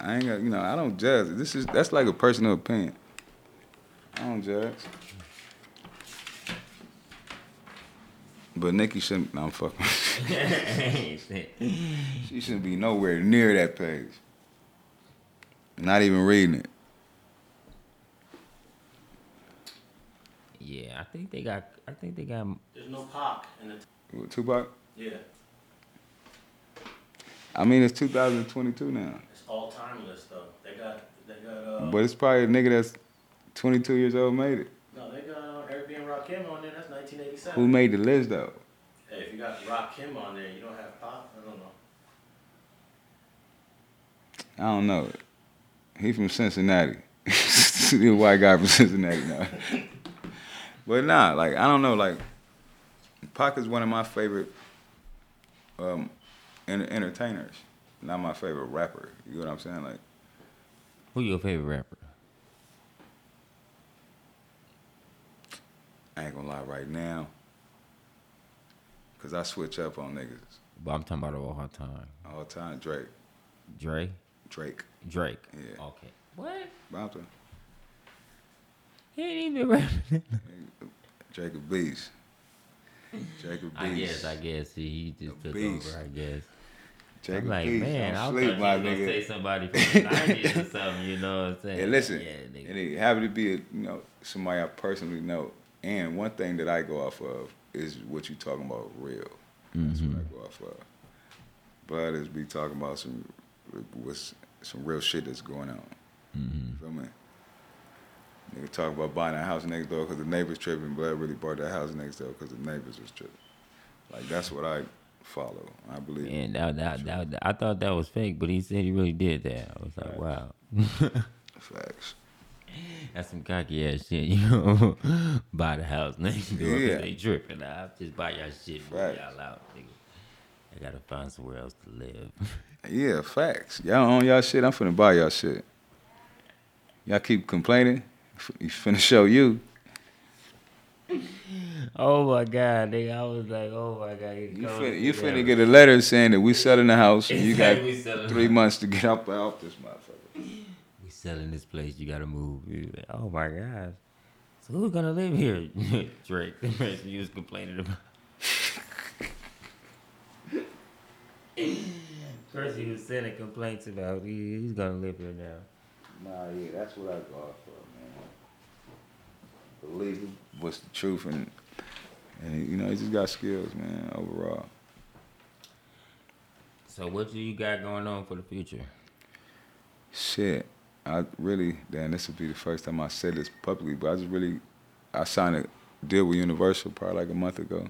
I ain't got, you know, I don't judge. This is that's like a personal opinion. I don't judge. But Nicki shouldn't. No, I'm fucking. she shouldn't be nowhere near that page. Not even reading it. yeah, I think they got. I think they got. There's no Pac in the, What, Tupac. yeah, I mean, it's 2022 now, it's all timeless though. They got, they got, uh, but it's probably a nigga that's 22 years old made it. no, they got uh, Eric B. and Rakim on there, that's nineteen eighty-seven. Who made the list though? Hey, if you got Rakim on there, you don't have Pac, I don't know. I don't know. He from Cincinnati. He a white guy from Cincinnati now. but nah, like I don't know. Like Pac is one of my favorite um, entertainers. Not my favorite rapper. You know what I'm saying? Like Who your favorite rapper? I ain't gonna lie right now, cause I switch up on niggas But I'm talking about all time. all time. Drake, Dre, Drake, Drake. Yeah. Okay. What? Bounty, He ain't even rapping. Jacob Beast, Jacob Beast. I guess. I guess he, he just took beast. over. I guess. Jacob I'm like, Beast. man, I don't was sleep, my gonna say somebody from the '90s or something. You know what I'm saying? Yeah, listen, Yeah, and nigga. it happened to be a, you know somebody I personally know. And one thing that I go off of is what you talking about real. That's what I mm-hmm. go off of. Blood is be talking about some what's some real shit that's going on. You feel me? Nigga talk about buying a house next door because the neighbors tripping. Blood really bought that house next door because the neighbors was tripping. Like that's what I follow. I believe. And that, that, that, that- I thought that was fake, but he said he really did that. I was like, wow. Facts. That's some cocky ass shit, you know. buy the house next door 'cause Yeah. they tripping. I just buy y'all shit, move Facts. y'all out, nigga. I gotta find somewhere else to live. Yeah, facts. Y'all own y'all shit. I'm finna buy y'all shit. Y'all keep complaining. You finna show you. oh my god, nigga! I was like, oh my god, You finna, you finna get a letter saying that we selling the house and you got three months to get up out this motherfucker. Selling this place. You gotta move. Like, Oh my god. So who's gonna live here? Drake, the person you was complaining about. First he was sending complaints about. He, he's gonna live here now. Nah, yeah, that's what I go for, man. Believe him what's the truth and and you know he just got skills, man. Overall, So what do you got going on for the future? shit. I really, damn, this would be the first time I said this publicly, but I just really, I signed a deal with Universal probably like a month ago.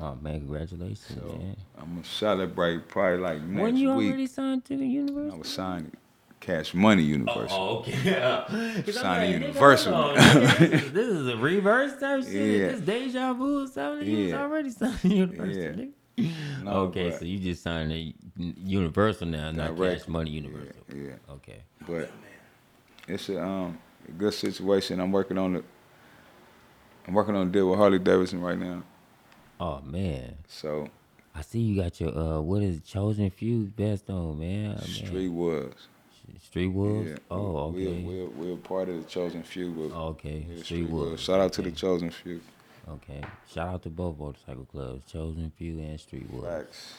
Oh man, congratulations, So man. I'm gonna celebrate probably like next When you week. already signed to the Universal? I was signed Cash Money Universal. Oh, okay. 'Cause I'm Signed nigga, Universal. hold this, is, this is a reverse type shit. Yeah. This deja vu or something. You was Yeah. already signed to Universal. Yeah. No, okay, so you just signed a Universal now, not Direct. Cash Money Universal. Yeah, yeah. Okay. But oh, it's a um a good situation. I'm working on it. I'm working on a deal with Harley Davidson right now. Oh man, So I see you got your uh, what is it, chosen few best on man? Oh, man. Street Woods. Street Wolves. Yeah. Oh, okay. We're, we're, we're part of the chosen few. But Oh, okay. yeah, Street Wolves. Shout out to the chosen few. Okay. Shout out to both motorcycle clubs, Chosen Few and Street Wolves. Facts.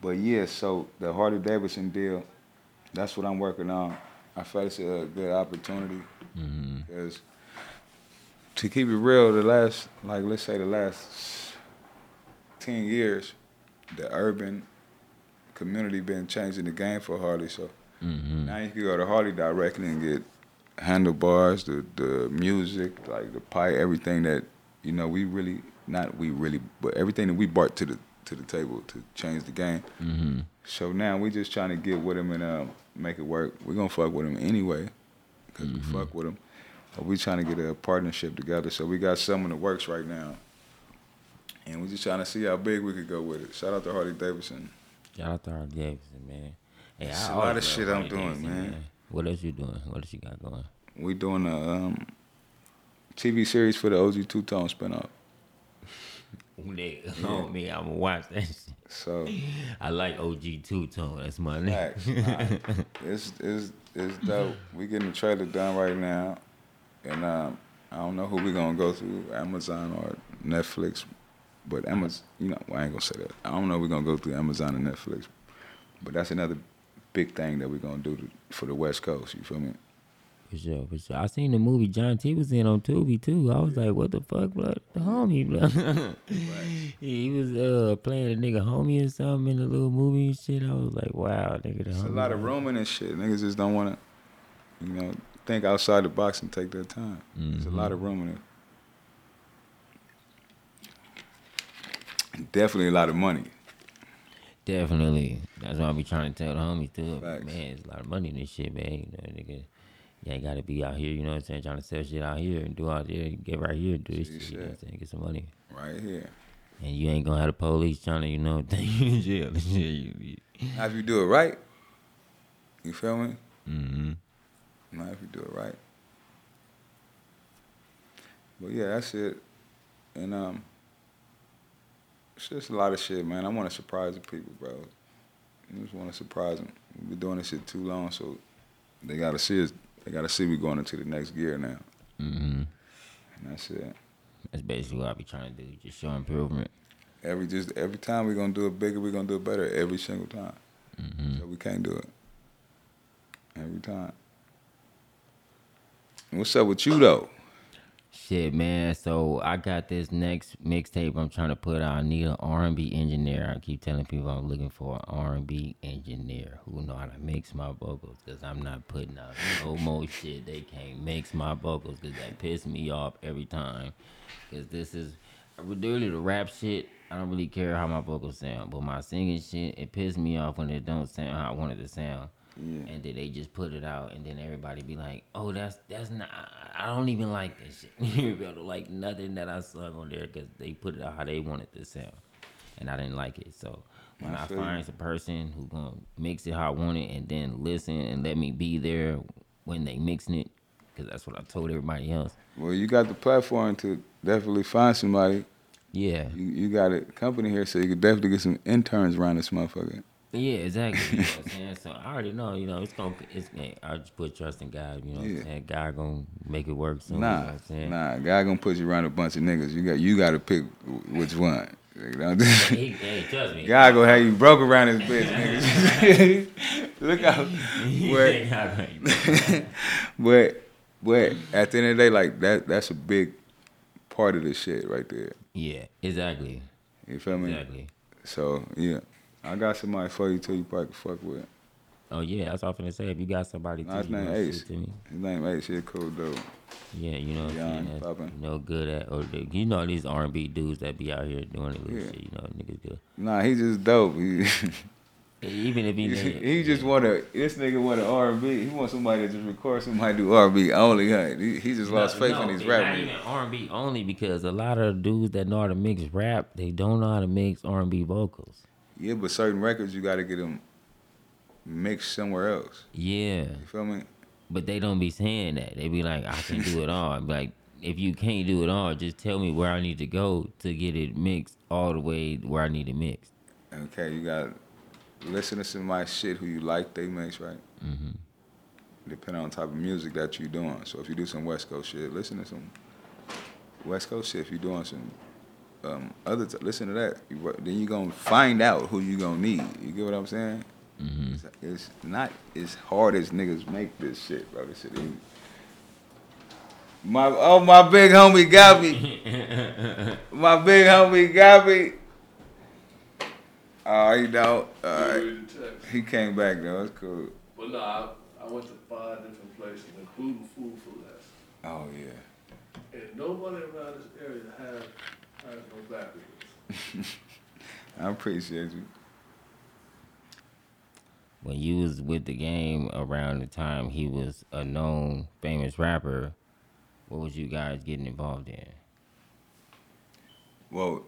But yeah, so the Harley Davidson deal, that's what I'm working on. I felt it's a good opportunity Mm-hmm. because to keep it real, the last, like let's say the last 10 years, the urban community been changing the game for Harley. So Mm-hmm. now you can go to Harley directly and get handlebars, the the music, like the pipe, everything that you know we really not we really, but everything that we brought to the to the table to change the game. Mm-hmm. So now we just trying to get with him and uh, make it work. We're gonna fuck with him anyway, because we fuck with him. But we trying to get a partnership together. So we got some in the works right now, and we just trying to see how big we could go with it. Shout out to Harley Davidson. Shout out to R. Davidson, man. Hey, It's I a lot of shit I'm doing, Davidson, man. What else you doing? What else you got going? We doing a um, TV series for the OG Two Tone spinoff. Nigga, oh me, I'm gonna watch that shit. So I like OG Two Tone. That's my name. Nah, it's it's it's dope. We getting the trailer done right now, and um, I don't know who we gonna go through, Amazon or Netflix, but Amazon, you know, well, I ain't gonna say that. I don't know if we're gonna go through Amazon and Netflix, but that's another big thing that we're gonna do to, for the West Coast. You feel me? For sure, for sure. I seen the movie John T was in on Tubi too. I was like, what the fuck, blood? The homie, blood. he was uh playing a nigga homie or something in the little movie and shit. I was like, wow, nigga, the It's a lot of rooming and shit. Niggas just don't wanna, you know, think outside the box and take their time. There's a lot of room in it. Definitely a lot of money. Definitely. That's why I be trying to tell the homies too. Facts. Man, it's a lot of money in this shit, man. You know, nigga. You ain't gotta be out here, you know what I'm saying, trying to sell shit out here and do out there, get right here, do this See shit, you know what I'm saying, get some money. Right here. And you ain't gonna have the police trying to, you know, take you in jail and shit. You, you, Now, if you do it right, you feel me? mm-hmm. Now, if you do it right. But yeah, that's it. And um, it's just a lot of shit, man. I want to surprise the people, bro. I just want to surprise them. We've been doing this shit too long, so they gotta see us. They gotta see we going into the next gear now, Mm-hmm. and that's it. That's basically what I be trying to do, just show improvement. Every just every time we're gonna do it bigger, we're gonna do it better every single time. Mm-hmm. So we can't do it every time. What's up with you though? Shit, man. So I got this next mixtape I'm trying to put out. I need an R&B engineer. I keep telling people I'm looking for an R&B engineer who know how to mix my vocals. Cause I'm not putting out no more shit. They can't mix my vocals. Cause that piss me off every time. Cause this is literally the rap shit. I don't really care how my vocals sound, but my singing shit it pisses me off when it don't sound how I want it to sound Yeah. and then they just put it out, and then everybody be like, "Oh, that's that's not. I don't even like this shit. you don't like nothing that I sung on there because they put it out how they want it to sound, and I didn't like it. So when I I, find a person who gonna mix it how I want it, and then listen and let me be there when they mixing it, because that's what I told everybody else. Well, you got the platform to definitely find somebody. Yeah, You, you got a company here, so you could definitely get some interns around this motherfucker. Yeah, exactly. You know what I'm saying? So I already know, you know, it's gonna it's eh, I just put trust in God, you know what I'm saying? God gonna make it work soon, you know Nah, what I'm saying? nah. God gonna put you around a bunch of niggas. You got you got to pick which one. You know? He, hey, trust me. God gonna have you broke around his bitch, niggas. Look out. But, but but at the end of the day, like that that's a big part of this shit right there. yeah, exactly. You feel me? Exactly. So yeah, I got somebody for you too. You probably can fuck with. Oh yeah, that's all I'm finna say. If you got somebody too, Nah, his name Ace. to me. His name Ace. He a cool dude. Yeah, you know what I'm saying? You know, good at or you know these R and B dudes that be out here doing little Yeah. shit, you know, niggas good. Nah, he just dope. He, Even if he, he, he just wanna. This nigga want an R and B. He want somebody to just record somebody do R and B only. Huh? He, he just lost faith in his rap. Not even R and B only because a lot of dudes that know how to mix rap, they don't know how to mix R and B vocals. Yeah, but certain records you got to get them mixed somewhere else. Yeah, You feel me? but they don't be saying that. They be like, I can do it all. I'm like, if you can't do it all, just tell me where I need to go to get it mixed all the way where I need it mixed. Okay, you got listen to some my shit who you like. They mix right. hmm Depending on the type of music that you doing. So if you do some West Coast shit, listen to some West Coast shit. If you doing some um, other, t- listen to that. Then you're gonna find out who you gonna need. You get what I'm saying? hmm It's, it's not as hard as niggas make this shit, bro. This shit easy. My oh my big homie got me. my big homie got me. Oh, you know, uh, he came back though. It's cool. Well, no, I, I went to five different places, including Food 4 Less. Oh yeah. And nobody around this area has, has no black people. I appreciate you. When you was with the game around the time he was a known famous rapper, what was you guys getting involved in? Well,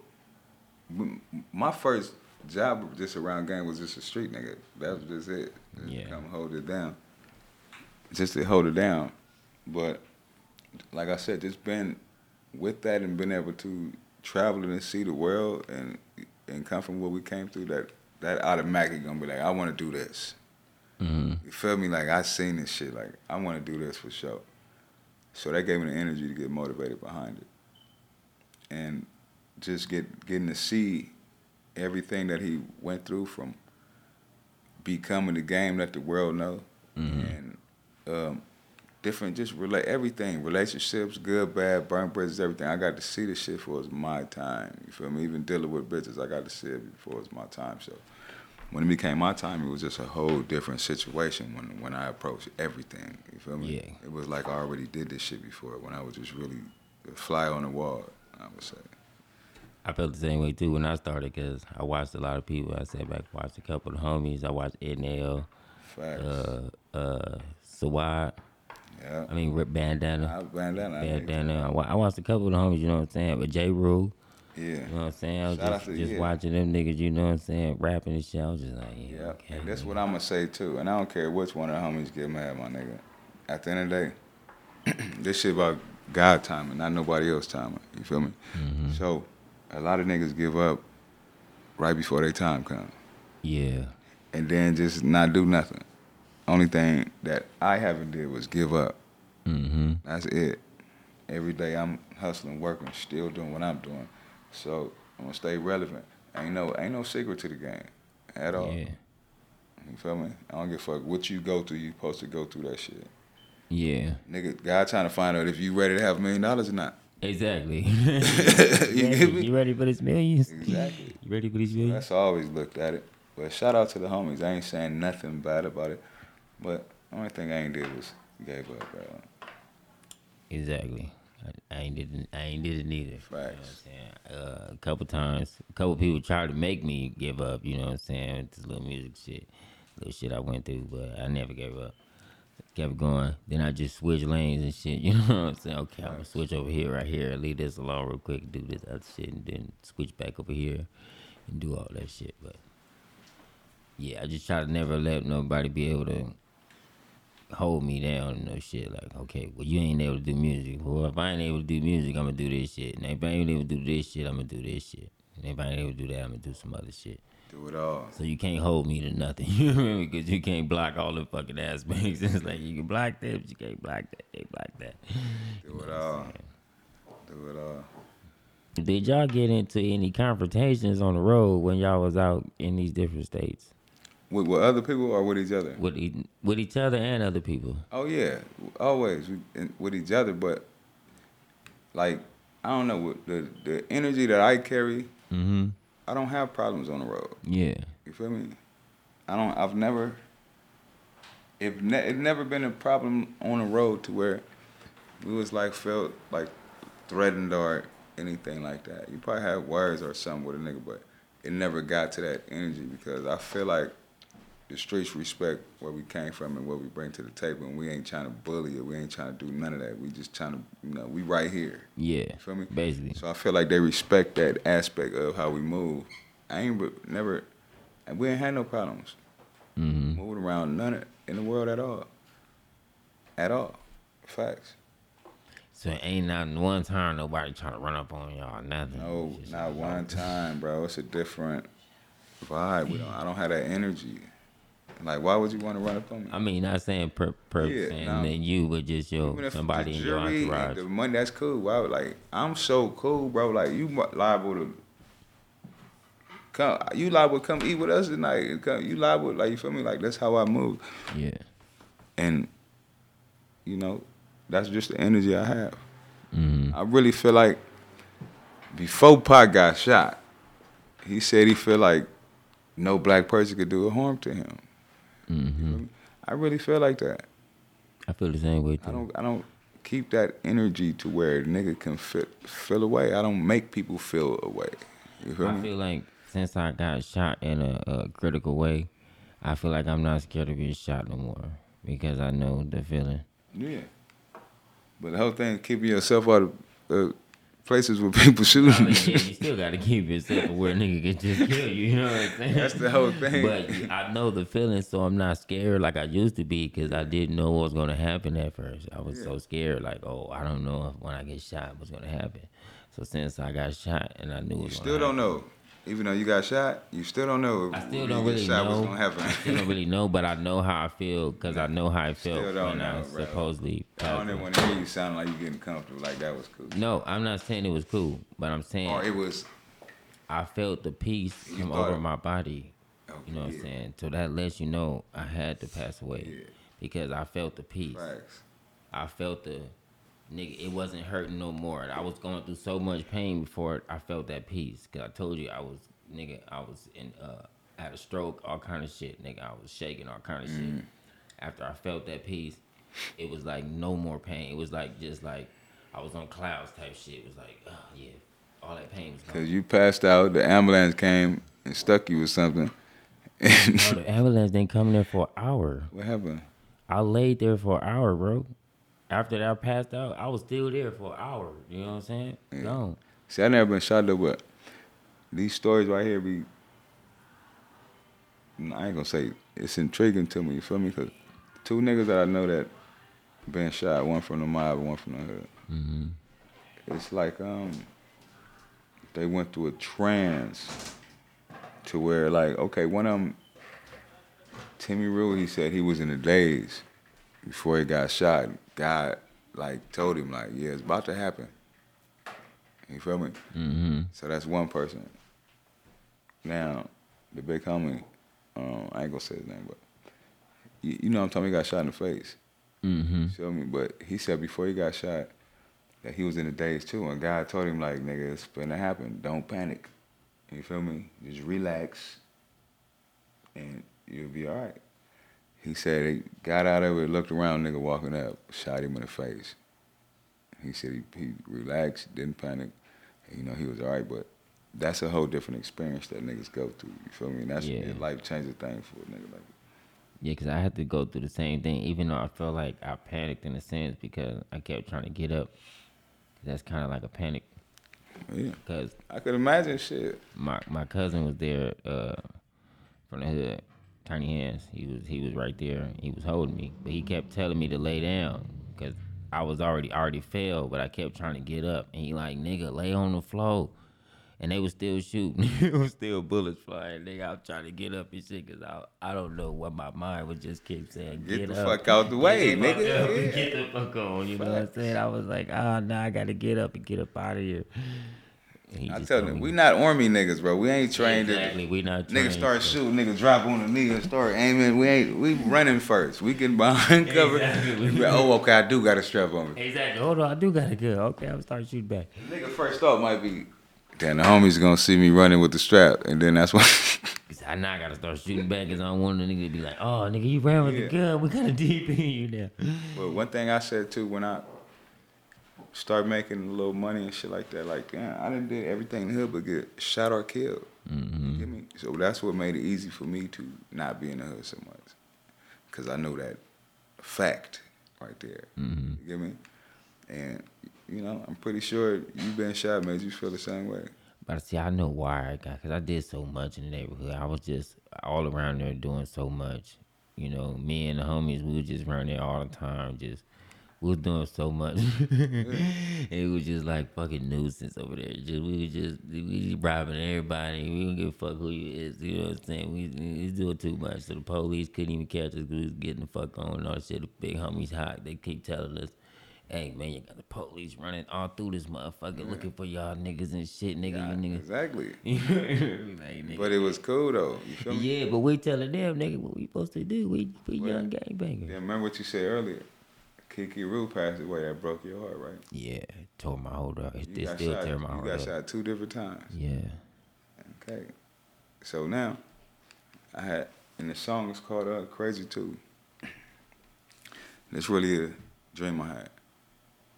my first job just around game was just a street nigga. That was just it. Just Yeah. Come hold it down. Just to hold it down. But like I said, just been with that and been able to travel and see the world and and come from where we came through that that automatically gonna be like, I wanna do this. hmm You feel me? Like I seen this shit. Like I wanna do this for sure. So that gave me the energy to get motivated behind it. And just get getting to see everything that he went through from becoming the game that the world know and um, different just relate everything relationships good bad burnt bridges everything i got to see this shit for it's my time you feel me even dealing with bitches i got to see it before it's my time so when it became my time it was just a whole different situation when when i approached everything you feel me Yeah. it was like i already did this shit before when i was just really fly on the wall i would say I felt the same way too when I started because I watched a lot of people. I sat back, watched a couple of homies. I watched Ed Nail, facts uh, uh, Sawad. Yeah I mean, Rip Bandana. I bandana. Bandana. I, I watched a couple of the homies, you know what I'm saying? But J. Rule, Yeah. you know what I'm saying? I was Shout just, just yeah. watching them niggas, you know what I'm saying? Rapping and shit. I was just like, yeah. Yeah, okay, and that's man. what I'm gonna say too. And I don't care which one of the homies get mad, my nigga. At the end of the day, this shit about God timing, not nobody else timing. You feel me? Mm-hmm. So, a lot of niggas give up right before their time comes, Yeah. and then just not do nothing. Only thing that I haven't did was give up. Mm-hmm. That's it. Every day I'm hustling, working, still doing what I'm doing. So I'm gonna stay relevant. Ain't no ain't no secret to the game at all. Yeah. You feel me? I don't give a fuck what you go through. You supposed to go through that shit. Yeah. Nigga, God trying to find out if you ready to have a million dollars or not. Exactly. you you, ready, me? you ready for this millions? Exactly. You ready for these millions? That's always looked at it. But shout out to the homies. I ain't saying nothing bad about it. But the only thing I ain't did was gave up, bro. Exactly. I, I ain't did it, I ain't did it neither. You know what I'm Facts. saying? Uh, a couple times, a couple people tried to make me give up. You know what I'm saying? This little music shit, little shit I went through, but I never gave up. Kept going. Then I just switched lanes and shit. You know what I'm saying? Okay, I'm gonna switch over here, right here. Leave this alone real quick. Do this other shit, and then switch back over here and do all that shit. But yeah, I just try to never let nobody be able to hold me down and no shit. Like, okay, well, you ain't able to do music. Well, if I ain't able to do music, I'm gonna do this shit. And if I ain't able to do this shit, I'm gonna do this shit. And if I ain't able to do that, I'm gonna do some other shit. Do it all. So you can't hold me to nothing. You know what I mean? Because you can't block all the fucking aspects. It's like you can block that, but you can't block that. They block that. Do it all. Do it all. Did y'all get into any confrontations on the road when y'all was out in these different states With, with other people or with each other? with e- with each other and other people? Oh yeah, always in- with each other. But like I don't know with the the energy that I carry. Mm-hmm. I don't have problems on the road. Yeah. You feel me? I don't. I've never. It ne- it never been a problem on the road to where we was like felt like threatened or anything like that. You probably had words or something with a nigga, but it never got to that energy because I feel like the streets respect where we came from and what we bring to the table, and we ain't trying to bully it. We ain't trying to do none of that. We just trying to, you know, we right here. Yeah. You feel me? Basically. So I feel like they respect that aspect of how we move. I ain't never, and we ain't had no problems Mm-hmm. moving around none of, in the world at all. At all. Facts. So ain't not one time nobody trying to run up on y'all, nothing. No, not one time, bro. It's a different vibe. We don't. I don't have that energy. Like, why would you want to run up on me? I mean, not saying per, per Yeah, saying no. that you, but just yo Even if somebody the in your and entourage. the money, that's cool. Why would like I'm so cool, bro. Like you liable to come. You liable to come eat with us tonight. and Come, you liable like you feel me? Like that's how I move. Yeah. and you know that's just the energy I have. Mm-hmm. I really feel like before Pac got shot, he said he feel like no black person could do a harm to him. Mm-hmm. I really feel like that. I feel the same way too. I don't. I don't keep that energy to where a nigga can feel feel away. I don't make people feel away. You feel I me? feel like since I got shot in a, a critical way, I feel like I'm not scared of being shot no more because I know the feeling. Yeah. But the whole thing, keeping yourself out of uh, places where people I mean, shooting. yeah, you still got to keep yourself where a nigga can just kill you. You know what I'm saying? That's the whole thing. But I know the feeling, so I'm not scared like I used to be because I didn't know what was gonna happen at first. I was so scared, like, oh, I don't know if when I get shot what's gonna happen. So since I got shot and I knew it You still don't know. Even though you got shot, you still don't know. I still don't really shot know. What's gonna happen? I still don't really know, but I know how I feel because I know how I felt Still don't when I know, bro. supposedly. I don't even want to hear you sound like you getting comfortable. Like that was cool. No, I'm not saying it was cool, but I'm saying Or it was. I felt the peace come over my body. Okay, You know what yeah. I'm saying? So that lets you know I had to pass away Yeah. because I felt the peace. Facts. I felt the nigga. It wasn't hurting no more. I was going through so much pain before I felt that peace. Cause I told you I was nigga. I was in. uh I had a stroke, all kind of shit, nigga. I was shaking, all kind of Mm. shit. After I felt that peace, it was like no more pain. It was like just like I was on clouds type shit. It was like, oh yeah, all that pain was gone. Cause you passed out, the ambulance came and stuck you with something. Bro, the ambulance didn't come there for an hour. what happened? I laid there for an hour, bro. After that I passed out, I was still there for an hour. You know what I'm saying? Gone. See, I never been shot though, but these stories right here be. I ain't gonna say it's intriguing to me. You feel me? Cause two niggas that I know that been shot, one from the mob, one from the hood. Mm-hmm. It's like um, they went through a trance to where like okay, one of them, Timmy Rule, he said he was in the daze before he got shot. God like told him like, yeah, it's about to happen. You feel me? Mm-hmm. So that's one person. Now, the big homie, um, I ain't gonna say his name, but you, you know what I'm talking. He got shot in the face. Mm-hmm. You feel me? But he said before he got shot that he was in the daze too, and God told him like, nigga, it's gonna happen. Don't panic. You feel me? Just relax, and you'll be all right. He said he got out of it, looked around, nigga walking up, shot him in the face. He said he, he relaxed, didn't panic, and, you know he was all right. But that's a whole different experience that niggas go through. You feel me? And that's Yeah. a life changing thing for a nigga like. Yeah, because I had to go through the same thing, even though I felt like I panicked in a sense because I kept trying to get up. That's kind of like a panic Yeah, because I could imagine shit. my my cousin was there uh, from the hood, Tiny Hands. He was he was right there. He was holding me, but he kept telling me to lay down because I was already already fell, but I kept trying to get up, and he like nigga lay on the floor, and they was still shooting. it was still bullets flying. Nigga, I was trying to get up and shit because I I don't know what my mind would just keep saying. Get Get, the up. fuck out the way, Get nigga. Yeah. Get the fuck on. You know what I'm saying? I was like, ah, nah, I gotta get up and get up out of here. I tell them, we not army niggas, bro. We ain't trained Exactly, to we not niggas trained, start so- shooting, niggas drop on the knee and start aiming. We ain't we running first. We getting behind cover. Exactly. Oh, okay, I do got a strap on me. Exactly. Hold on, I do got a go. Okay, I'm start shooting back. Nigga first thought might be, damn, the homies gonna see me running with the strap, and then that's why. I now gotta start shooting back because I don't want the nigga to be like, oh, nigga, you ran with Yeah. the gun. We got a deep in you now. but one thing I said too when I start making a little money and shit like that, like damn, I didn't did everything in the hood but get shot or killed. Mm-hmm. You get me? So that's what made it easy for me to not be in the hood so much, cause I know that fact right there. Mm-hmm. You get me? And you know, I'm pretty sure you been shot made you feel the same way. But see, I know why I got because I did so much in the neighborhood. I was just all around there doing so much. You know, me and the homies, we was just around there all the time. Just we was doing so much. it was just like fucking nuisance over there. Just we was just we was robbing everybody. We don't give a fuck who you is. You know what I'm saying? We, we doing too much. So the police couldn't even catch us. We was getting the fuck on and all that shit. The big homies hot. They keep telling us. Hey man, you got the police running all through this motherfucker looking for y'all niggas and shit, nigga. Yeah, you niggas exactly. like, nigga. But it was cool though. You feel me? yeah, but we telling them, nigga, what we supposed to do? We we Well, young gangbangers. Yeah, remember what you said earlier? Kiki Rue passed away. That broke your heart, right? Yeah, tore my hold up. It, You it still tear my heart You got shot two different times. Yeah. Okay. So now, I had, and the song is called uh, Crazy Too. It's really a dream I had.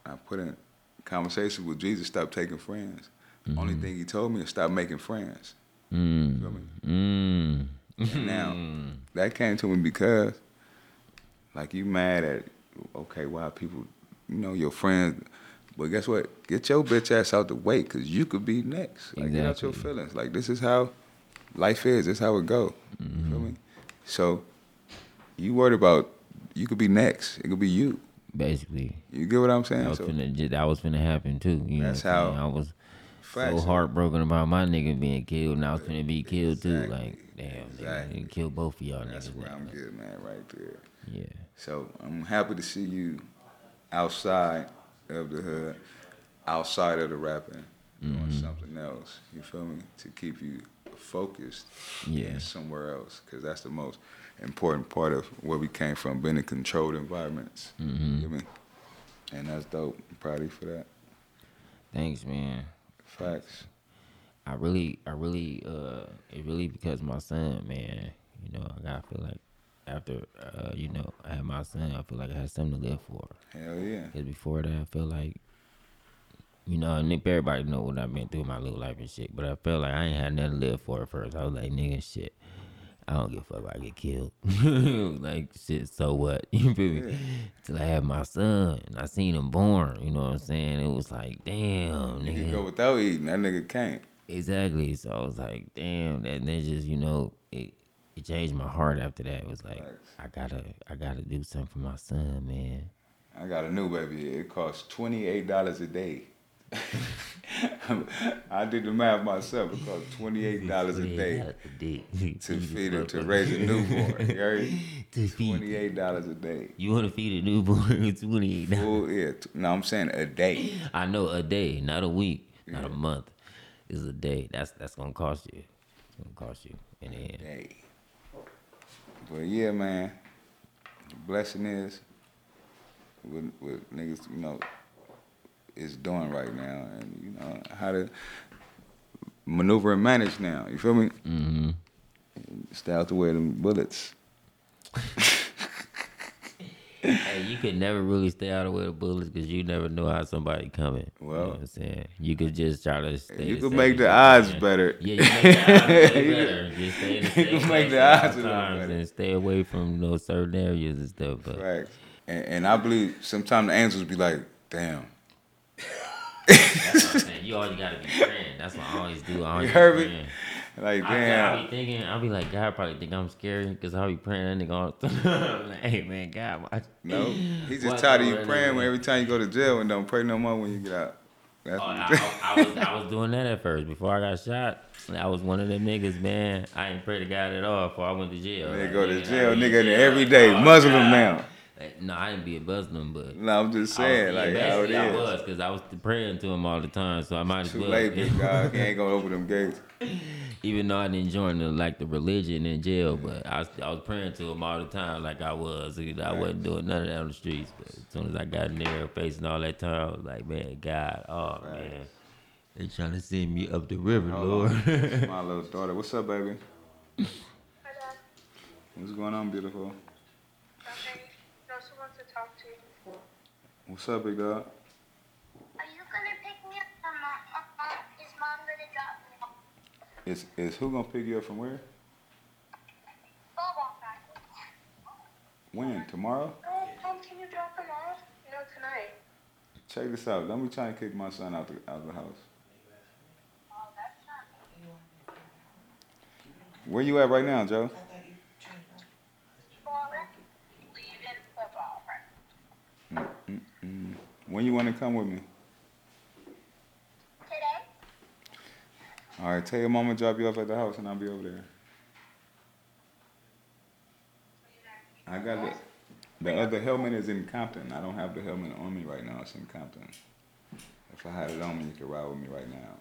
I put in conversation with Jesus, stop taking friends. Only thing he told me is stop making friends. Mm. Feel me? Mm. Now, that came to me because, like, you mad at, okay, why people, you know, your friends But guess what? Get your bitch ass out the way, cause you could be next. Like get out your feelings. Like this is how life is. This is how it go. Mm-hmm. feel me? So you worried about you could be next. It could be you. Basically, You get what I'm saying? that was So finna that was finna happen too. You That's know how-? I was facts. so heartbroken about my nigga being killed, and I was finna be killed too. Like, damn, nigga, Exactly. they killed both of y'all That's niggas. where. I'm good, man. Right there. Yeah. So I'm happy to see you outside of the hood, outside of the rapping, doing Mm-hmm. something else. You feel me? To keep you focused Yeah. somewhere else, because that's the most important part of where we came from, being in controlled environments. Mm-hmm. You feel me? And that's dope. I'm proud of you for that. Thanks, man. Facts. I really, I really, uh, it really because my son, man. You know, I gotta feel like after, uh, you know, I had my son, I feel like I had something to live for. Hell yeah. Cause before that, I feel like, you know, and if everybody know what I've been through my little life and shit. But I felt like I ain't had nothing to live for at first. I was like, nigga, shit. I don't give a fuck if I get killed. like shit, so what? You feel me? Till I had my son and I seen him born. You know what I'm saying? It was like, damn, You nigga. go without eating. That nigga can't. Exactly. So I was like, damn, that then just, you know, it it changed my heart after that. It was like. I gotta I gotta do something for my son, man. I got a new baby. It costs twenty eight dollars a day. I did the math myself. It costs twenty eight dollars a day to feed it to raise a newborn. You heard? To feed. Twenty eight dollars a day. You want to feed a newborn twenty eight dollars? Yeah. No, I'm saying a day. I know a day, not a week, not a month. It's a day. That's that's gonna cost you. It's gonna cost you in the end. Day. But yeah, man. The blessing is what what niggas, you know, is doing right now and you know how to maneuver and manage now. You feel me? Mm-hmm. Stay out the way of them bullets. Hey, you could never really stay out of the way of bullets because you never know how somebody coming. you know Well, what I'm saying you could just try to stay. You same make the odds better. Yeah, you make the odds better. Just stay in the You can make the odds all a little times better. and stay away from you know, certain areas and stuff. But Facts. And, and I believe sometimes the angels be like, damn. that's what I'm saying. You always gotta be praying. That's what I always do. I always You heard me? Like, I, I damn. be thinking, I'll be like, God probably think I'm scary because I'll be praying that nigga all the time. like, hey man, God, why? No. He's just What tired of you praying when every time you go to jail and don't pray no more when you get out. That's Oh, I, I, I was I was doing that at first before I got shot. I was one of them niggas, man. I ain't pray to God at all before I went to jail. They Like, go to jail, nigga, every oh, Muslim God. now. Like, No, I didn't be a Muslim, but No, I'm just I was, saying, like, how it I is. was because I was praying to him all the time, so I might as Too well. late, big God. He ain't gonna open them gates. Even though I didn't join the like the religion in jail, but I was, I was praying to him all the time, like I was. You know, I wasn't doing none of that on the streets. But as soon as I got in there, facing all that time, I was like, man, God, oh Right. man, they trying to send me up the river, Hold Lord. My little daughter. What's up, baby? Hi, Dad. What's going on, beautiful? Okay. No, she wants to talk to you. What's up, big dog? Are you gonna pick me up from mom? Uh, is mom gonna drop me off? Is is who gonna pick you up from where? Football practice. When? Tomorrow? Oh, mom, can you drop him off? No, tonight. Check this out. Don't be trying to kick my son out the out of the house. Oh, that's not. Where you at right now, Joe? Well, leaving football practice. Mm-mm. When you want to come with me? Today? All right, tell your mama drop you off at the house, and I'll be over there. I got the the other helmet is in Compton. I don't have the helmet on me right now. It's in Compton. If I had it on me, you could ride with me right now.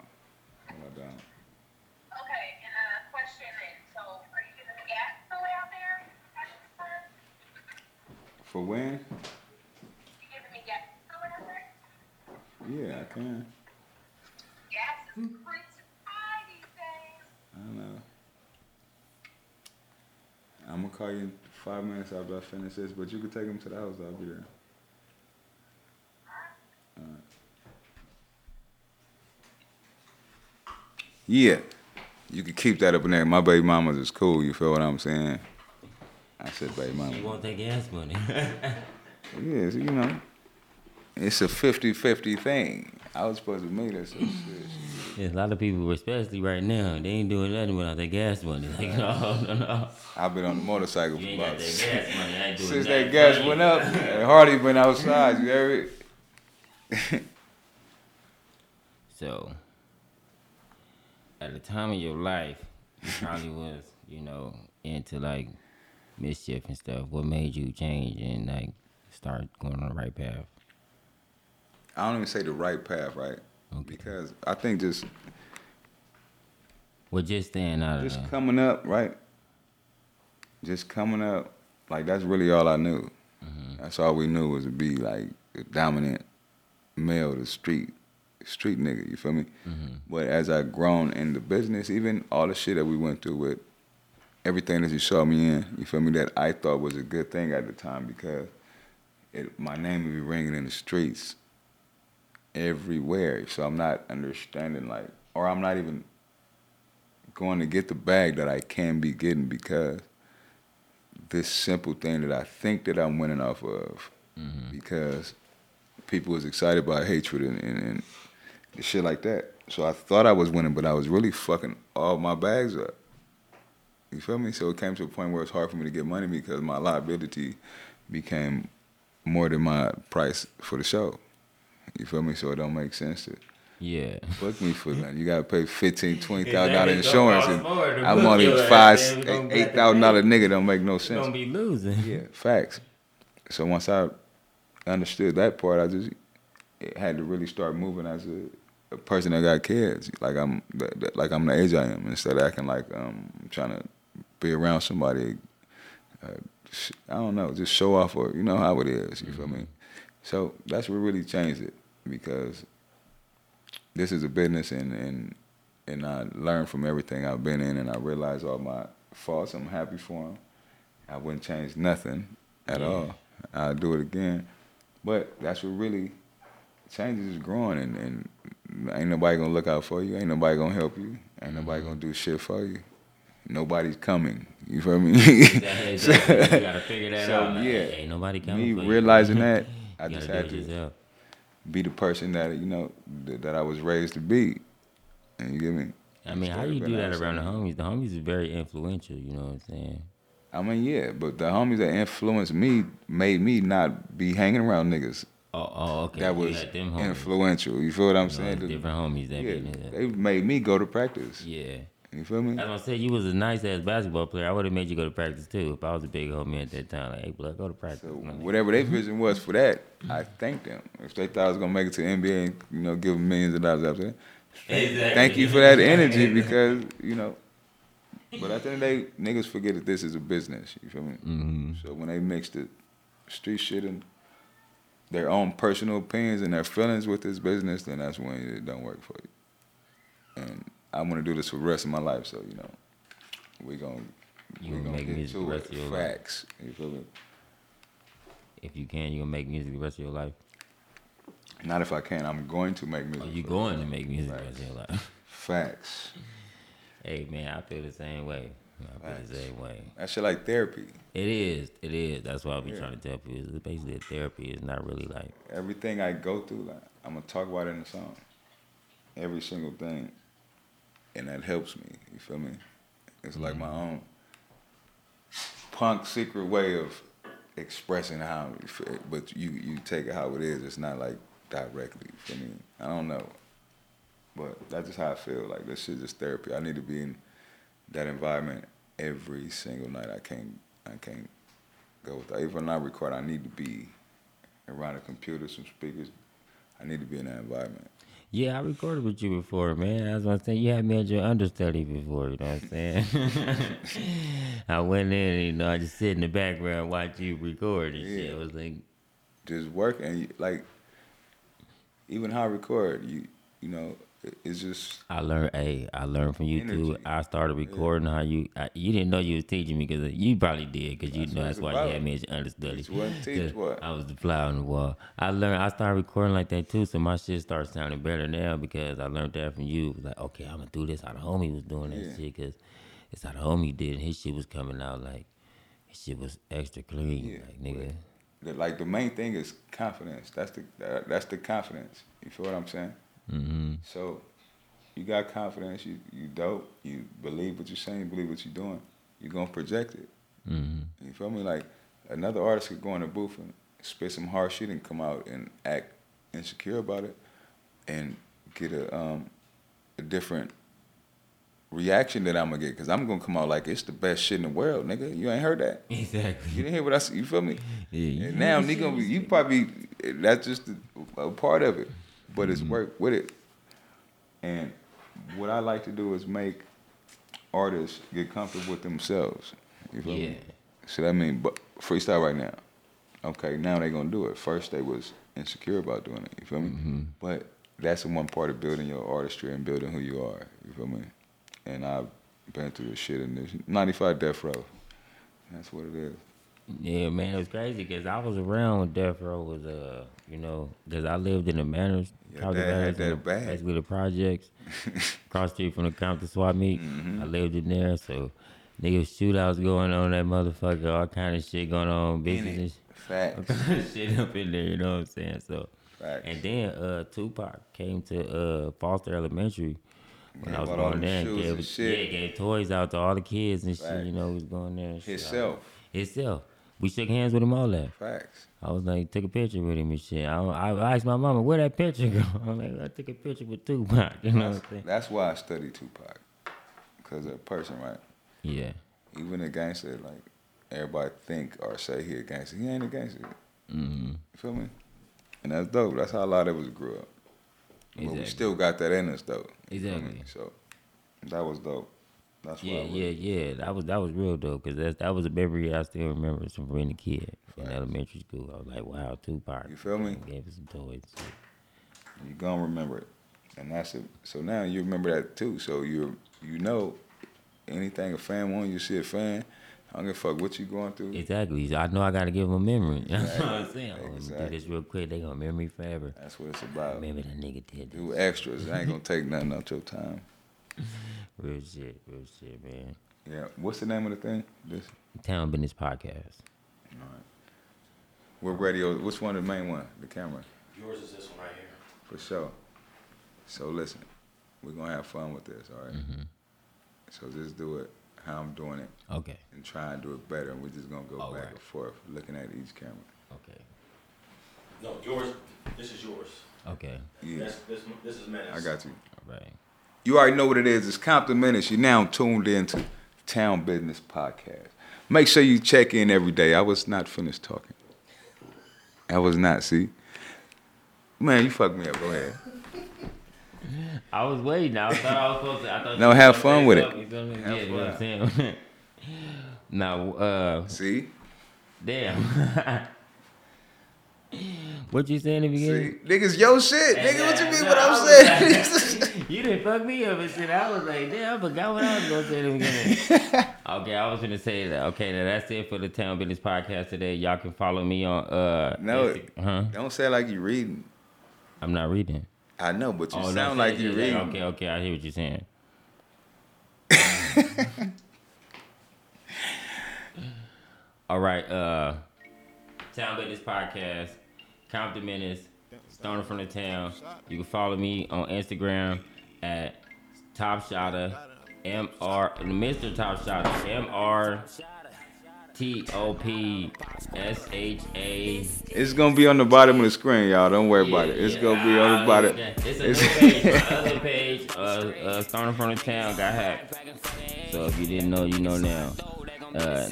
If I don't. Okay, and uh, question so are you giving me gas on the way out there? For when? You giving me gas on the way out there? Yeah, I can. Gas is pretty high these days. I don't know. I'm gonna call you in five minutes after I finish this, but you can take him to the house. I'll be there. Alright. Yeah, you can keep that up in there. My baby mamas is cool. You feel what I'm saying? I said baby mama. won't take gas money. Yeah, so, you know, it's a 50-50 thing. I was supposed to meet her, so. Yeah, a lot of people, especially right now, they ain't doing nothing without their gas money. Like, no, no, no. I've been on the motorcycle for about that gas money. I ain't doing since that gas went up. Harley been outside. You heard it? So, at the time of your life, you probably was, you know, into like mischief and stuff. What made you change and like start going on the right path? I don't even say the right path, right? Okay. Because I think just Well, just staying out of just coming up, right? Just coming up, like that's really all I knew. Mm-hmm. That's all we knew was to be like the dominant male, the street, street nigga. You feel me? Mm-hmm. But as I grown in the business, even all the shit that we went through with everything that you saw me in, you feel me? That I thought was a good thing at the time because it, my name would be ringing in the streets everywhere. So I'm not understanding like, or I'm not even going to get the bag that I can be getting because this simple thing that I think that I'm winning off of mm-hmm. because people was excited by hatred and, and, and shit like that. So I thought I was winning, but I was really fucking all my bags up. You feel me? So it came to a point where it's hard for me to get money because my liability became more than my price for the show. You feel me? So it don't make sense to yeah. book me for that. You gotta pay fifteen, twenty thousand dollar insurance, and cost more to I'm book only your ass, five, man. We gonna eight- got eight to thousand dollar nigga. Don't make no sense. Don't be losing. Yeah, facts. So once I understood that part, I just it had to really start moving as a, a person that got kids. Like I'm, that, that- like I'm the age I am, instead of acting like um, I'm trying to be around somebody. Uh, I don't know, just show off, or you know how it is. You feel me? So that's what really changed it because this is a business, and and and I learned from everything I've been in, and I realized all my faults. I'm happy for them. I wouldn't change nothing at Yeah. all. I'd do it again. But that's what really changes is growing and, and ain't nobody gonna look out for you, ain't nobody gonna help you, ain't nobody gonna do shit for you. Nobody's coming. You feel me? Exactly. you gotta figure that so, out. Yeah, ain't nobody coming. Me for you. realizing that, I just had to yourself. Be the person that you know that, that I was raised to be. And you get me? I mean, how you do that around the homies? The homies is very influential. You know what I'm saying? I mean, yeah, but the homies that influenced me made me not be hanging around niggas Oh, oh okay. that was them influential. You feel what I'm You know, saying? different homies that yeah, be in there. they made me go to practice. Yeah. You feel me? As I said, you was a nice ass basketball player. I would have made you go to practice too if I was a big homie at that time. Like, hey, blood, go to practice. So whatever their vision was for that, I thank them. If they thought I was gonna make it to the NBA and you know give them millions of dollars after that, Exactly. thank you for that energy because you know. But at the end of the day, niggas forget that this is a business. You feel me? Mhm. So when they mix the street shit and their own personal opinions and their feelings with this business, then that's when it don't work for you. And I want to do this for the rest of my life, so you know, we gonna You we gonna gonna make get music the rest it. of your life. Facts. You feel me? If you can, you gonna make music the rest of your life. Not if I can. I'm going to make music. Oh, or you for- going to make music the rest of your life. Facts. hey man, I feel the same way. I feel the same way. That shit like therapy. It is. It is. That's why I be Yeah. trying to tell people. It's basically a therapy. It's not really like Everything I go through, like I'm gonna talk about it in the song. Every single thing, and that helps me. You feel me? It's like mm-hmm. my own punk secret way of expressing how you feel, but you you take it how it is. It's not like directly. You feel me? I don't know, but that's just how I feel. Like this shit just therapy. I need to be in that environment every single night. I can't I can't go with that. Even when I record, I need to be around a computer, some speakers. I need to be in that environment. Yeah, I recorded with you before, man. That's what I'm saying. You had me as your understudy before, you know what I'm saying? I went in, and, you know, I just sit in the background, watch you record and shit. Yeah. I was like, Just working, like even how I record, you you know, it- it's just I learned, hey, I learned from you too. I started recording how you, I, you didn't know you was teaching me because you probably did because you know that's why about. you had me as your understudy. Teach what, teach 'Cause what. I was the fly on the wall. I learned, I started recording like that too, so my shit started sounding better now because I learned that from you. It was like, okay, I'm gonna do this how the homie was doing that Yeah. shit because it's how the homie did and his shit was coming out like, his shit was extra clean. Yeah, like, nigga. like the main thing is confidence. That's the that's the confidence. You feel what I'm saying? Mm-hmm. So you got confidence. You you dope. You believe what you're saying. Believe what you're doing. You're gonna project it. Mm-hmm. You feel me? Like another artist could go in a booth and spit some hard shit and come out and act insecure about it, and get a um a different reaction that I'm gonna get because I'm gonna come out like it's the best shit in the world, nigga. You ain't heard that. Exactly. You didn't hear what I said. You feel me? Yeah, you And now nigga, you probably that's just a, a part of it, but it's Mm-hmm. work with it. And what I like to do is make artists get comfortable with themselves. You feel Yeah. me? So that mean, but freestyle right now. Okay, now they gonna do it. First they was insecure about doing it. You feel me? Mm-hmm. But that's the one part of building your artistry and building who you are. You feel me? And I've been through this shit in this 95 Death Row. That's what it is. Yeah, man, it was crazy because I was around when Death Row was, uh, you know, because I lived in the Manors, Your dad had that the- bag. basically the projects, across the street from the Compton Swap Meet. Mm-hmm. I lived in there, so niggas shootouts going on, that motherfucker, all kind of shit going on, it. Facts. and shit, shit up in there, you know what I'm saying? So, Facts. and then uh, Tupac came to uh, Foster Elementary when I was going there shoes gave, and shit. yeah, gave toys out to all the kids and shit, Facts. you know, was going there and shit. Himself. Himself. We shook hands with him all that. Facts. I was like, took a picture with him and shit. I, I, asked my mama, where that picture go? I'm like, I took a picture with Tupac. You know what I'm saying? That's why I study Tupac. Because a person, right? Yeah. Even a gangster, like, everybody think or say he a gangster. He ain't a gangster. Mm-hmm. You feel me? And that's dope. That's how a lot of us grew up. Exactly. But we still got that in us, though. You feel me? Exactly. So, that was dope. That's Yeah, yeah, yeah. That was that was real though, cause that that was a memory I still remember from being a kid in elementary school. I was like, wow, Tupac. You feel me? Gave us some toys. shit. you gonna remember it, and that's it. So now you remember that too. So you you know anything a fan want, you see a fan. I don't give a fuck what you going through. Exactly. I know I gotta give them a memory. That's what I'm saying. Exactly. do this real quick. They gonna remember me forever. That's what it's about. Remember that nigga did this. Do extras. I ain't gonna take nothing out your time. Real shit, real shit, man. Yeah. What's the name of the thing? This. Town Bidness Podcast. All right. What radio? Which one? The main one? The camera. Yours is this one right here. For sure. So listen, we're gonna have fun with this, all right? Mm-hmm. So just do it how I'm doing it Okay, and try and do it better. And we're just gonna go All back right. and forth, looking at each camera. okay, No, yours. This is yours. okay. Yeah, That's this. This is Menace. I got you. All right. You already know what it is. It's Compton Menace. You're now tuned into Town Bidness Podcast. Make sure you check in every day. I was not finished talking. I was not. See, man, you fucked me up. Go ahead. I was waiting. I thought I was supposed to. I thought No, you have fun with it. something, you feel me? Have yeah, you know what I'm fun. saying. now, uh, See, damn. what you saying in the see, beginning? niggas, yo shit, nigga. What you mean? No, What I'm saying? You didn't fuck me up and shit. I was like, damn, I forgot what I was gonna say in the beginning. okay, I was gonna say that. Okay, now that's it for the Town Bidness Podcast today. Y'all can follow me on uh No, Insta- huh? Don't say like you're reading. I'm not reading. I know, but you Oh, sound say- like you yeah, reading. Okay, okay, I hear what you're saying. All right, uh Town Bidness Podcast, Compton Menace, Stoner from the Town. You can follow me on Instagram at Top Shotter, M R Mr. Top Shotter, M R T O P S H A It's gonna be on the bottom of the screen, y'all. Don't worry about it. It's gonna be on the bottom. It's a new page. My other page, uh, uh, Stoner from the Town, got hacked. So if you didn't know, you know now. Uh,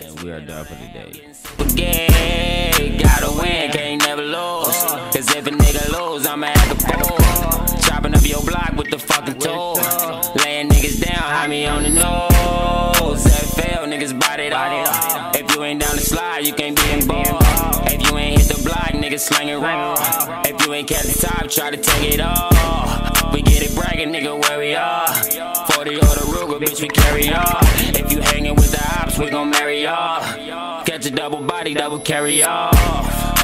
and we are done for the day. Gay, gotta win, can't never lose. Cause if a nigga lose, I'ma act a fool. Chopping up your block with the fucking tool. Laying niggas down, hide me on the nose. FL, niggas body it off. If you ain't down the slide, you can't be involved. If you ain't hit the block, niggas slang it raw. If you ain't catch the top, try to take it off. We get it bragging, nigga, where we are. 40 or the Ruger, bitch, we carry off. If you hanging with the ops, we gon' marry off. Catch a double body, double carry off.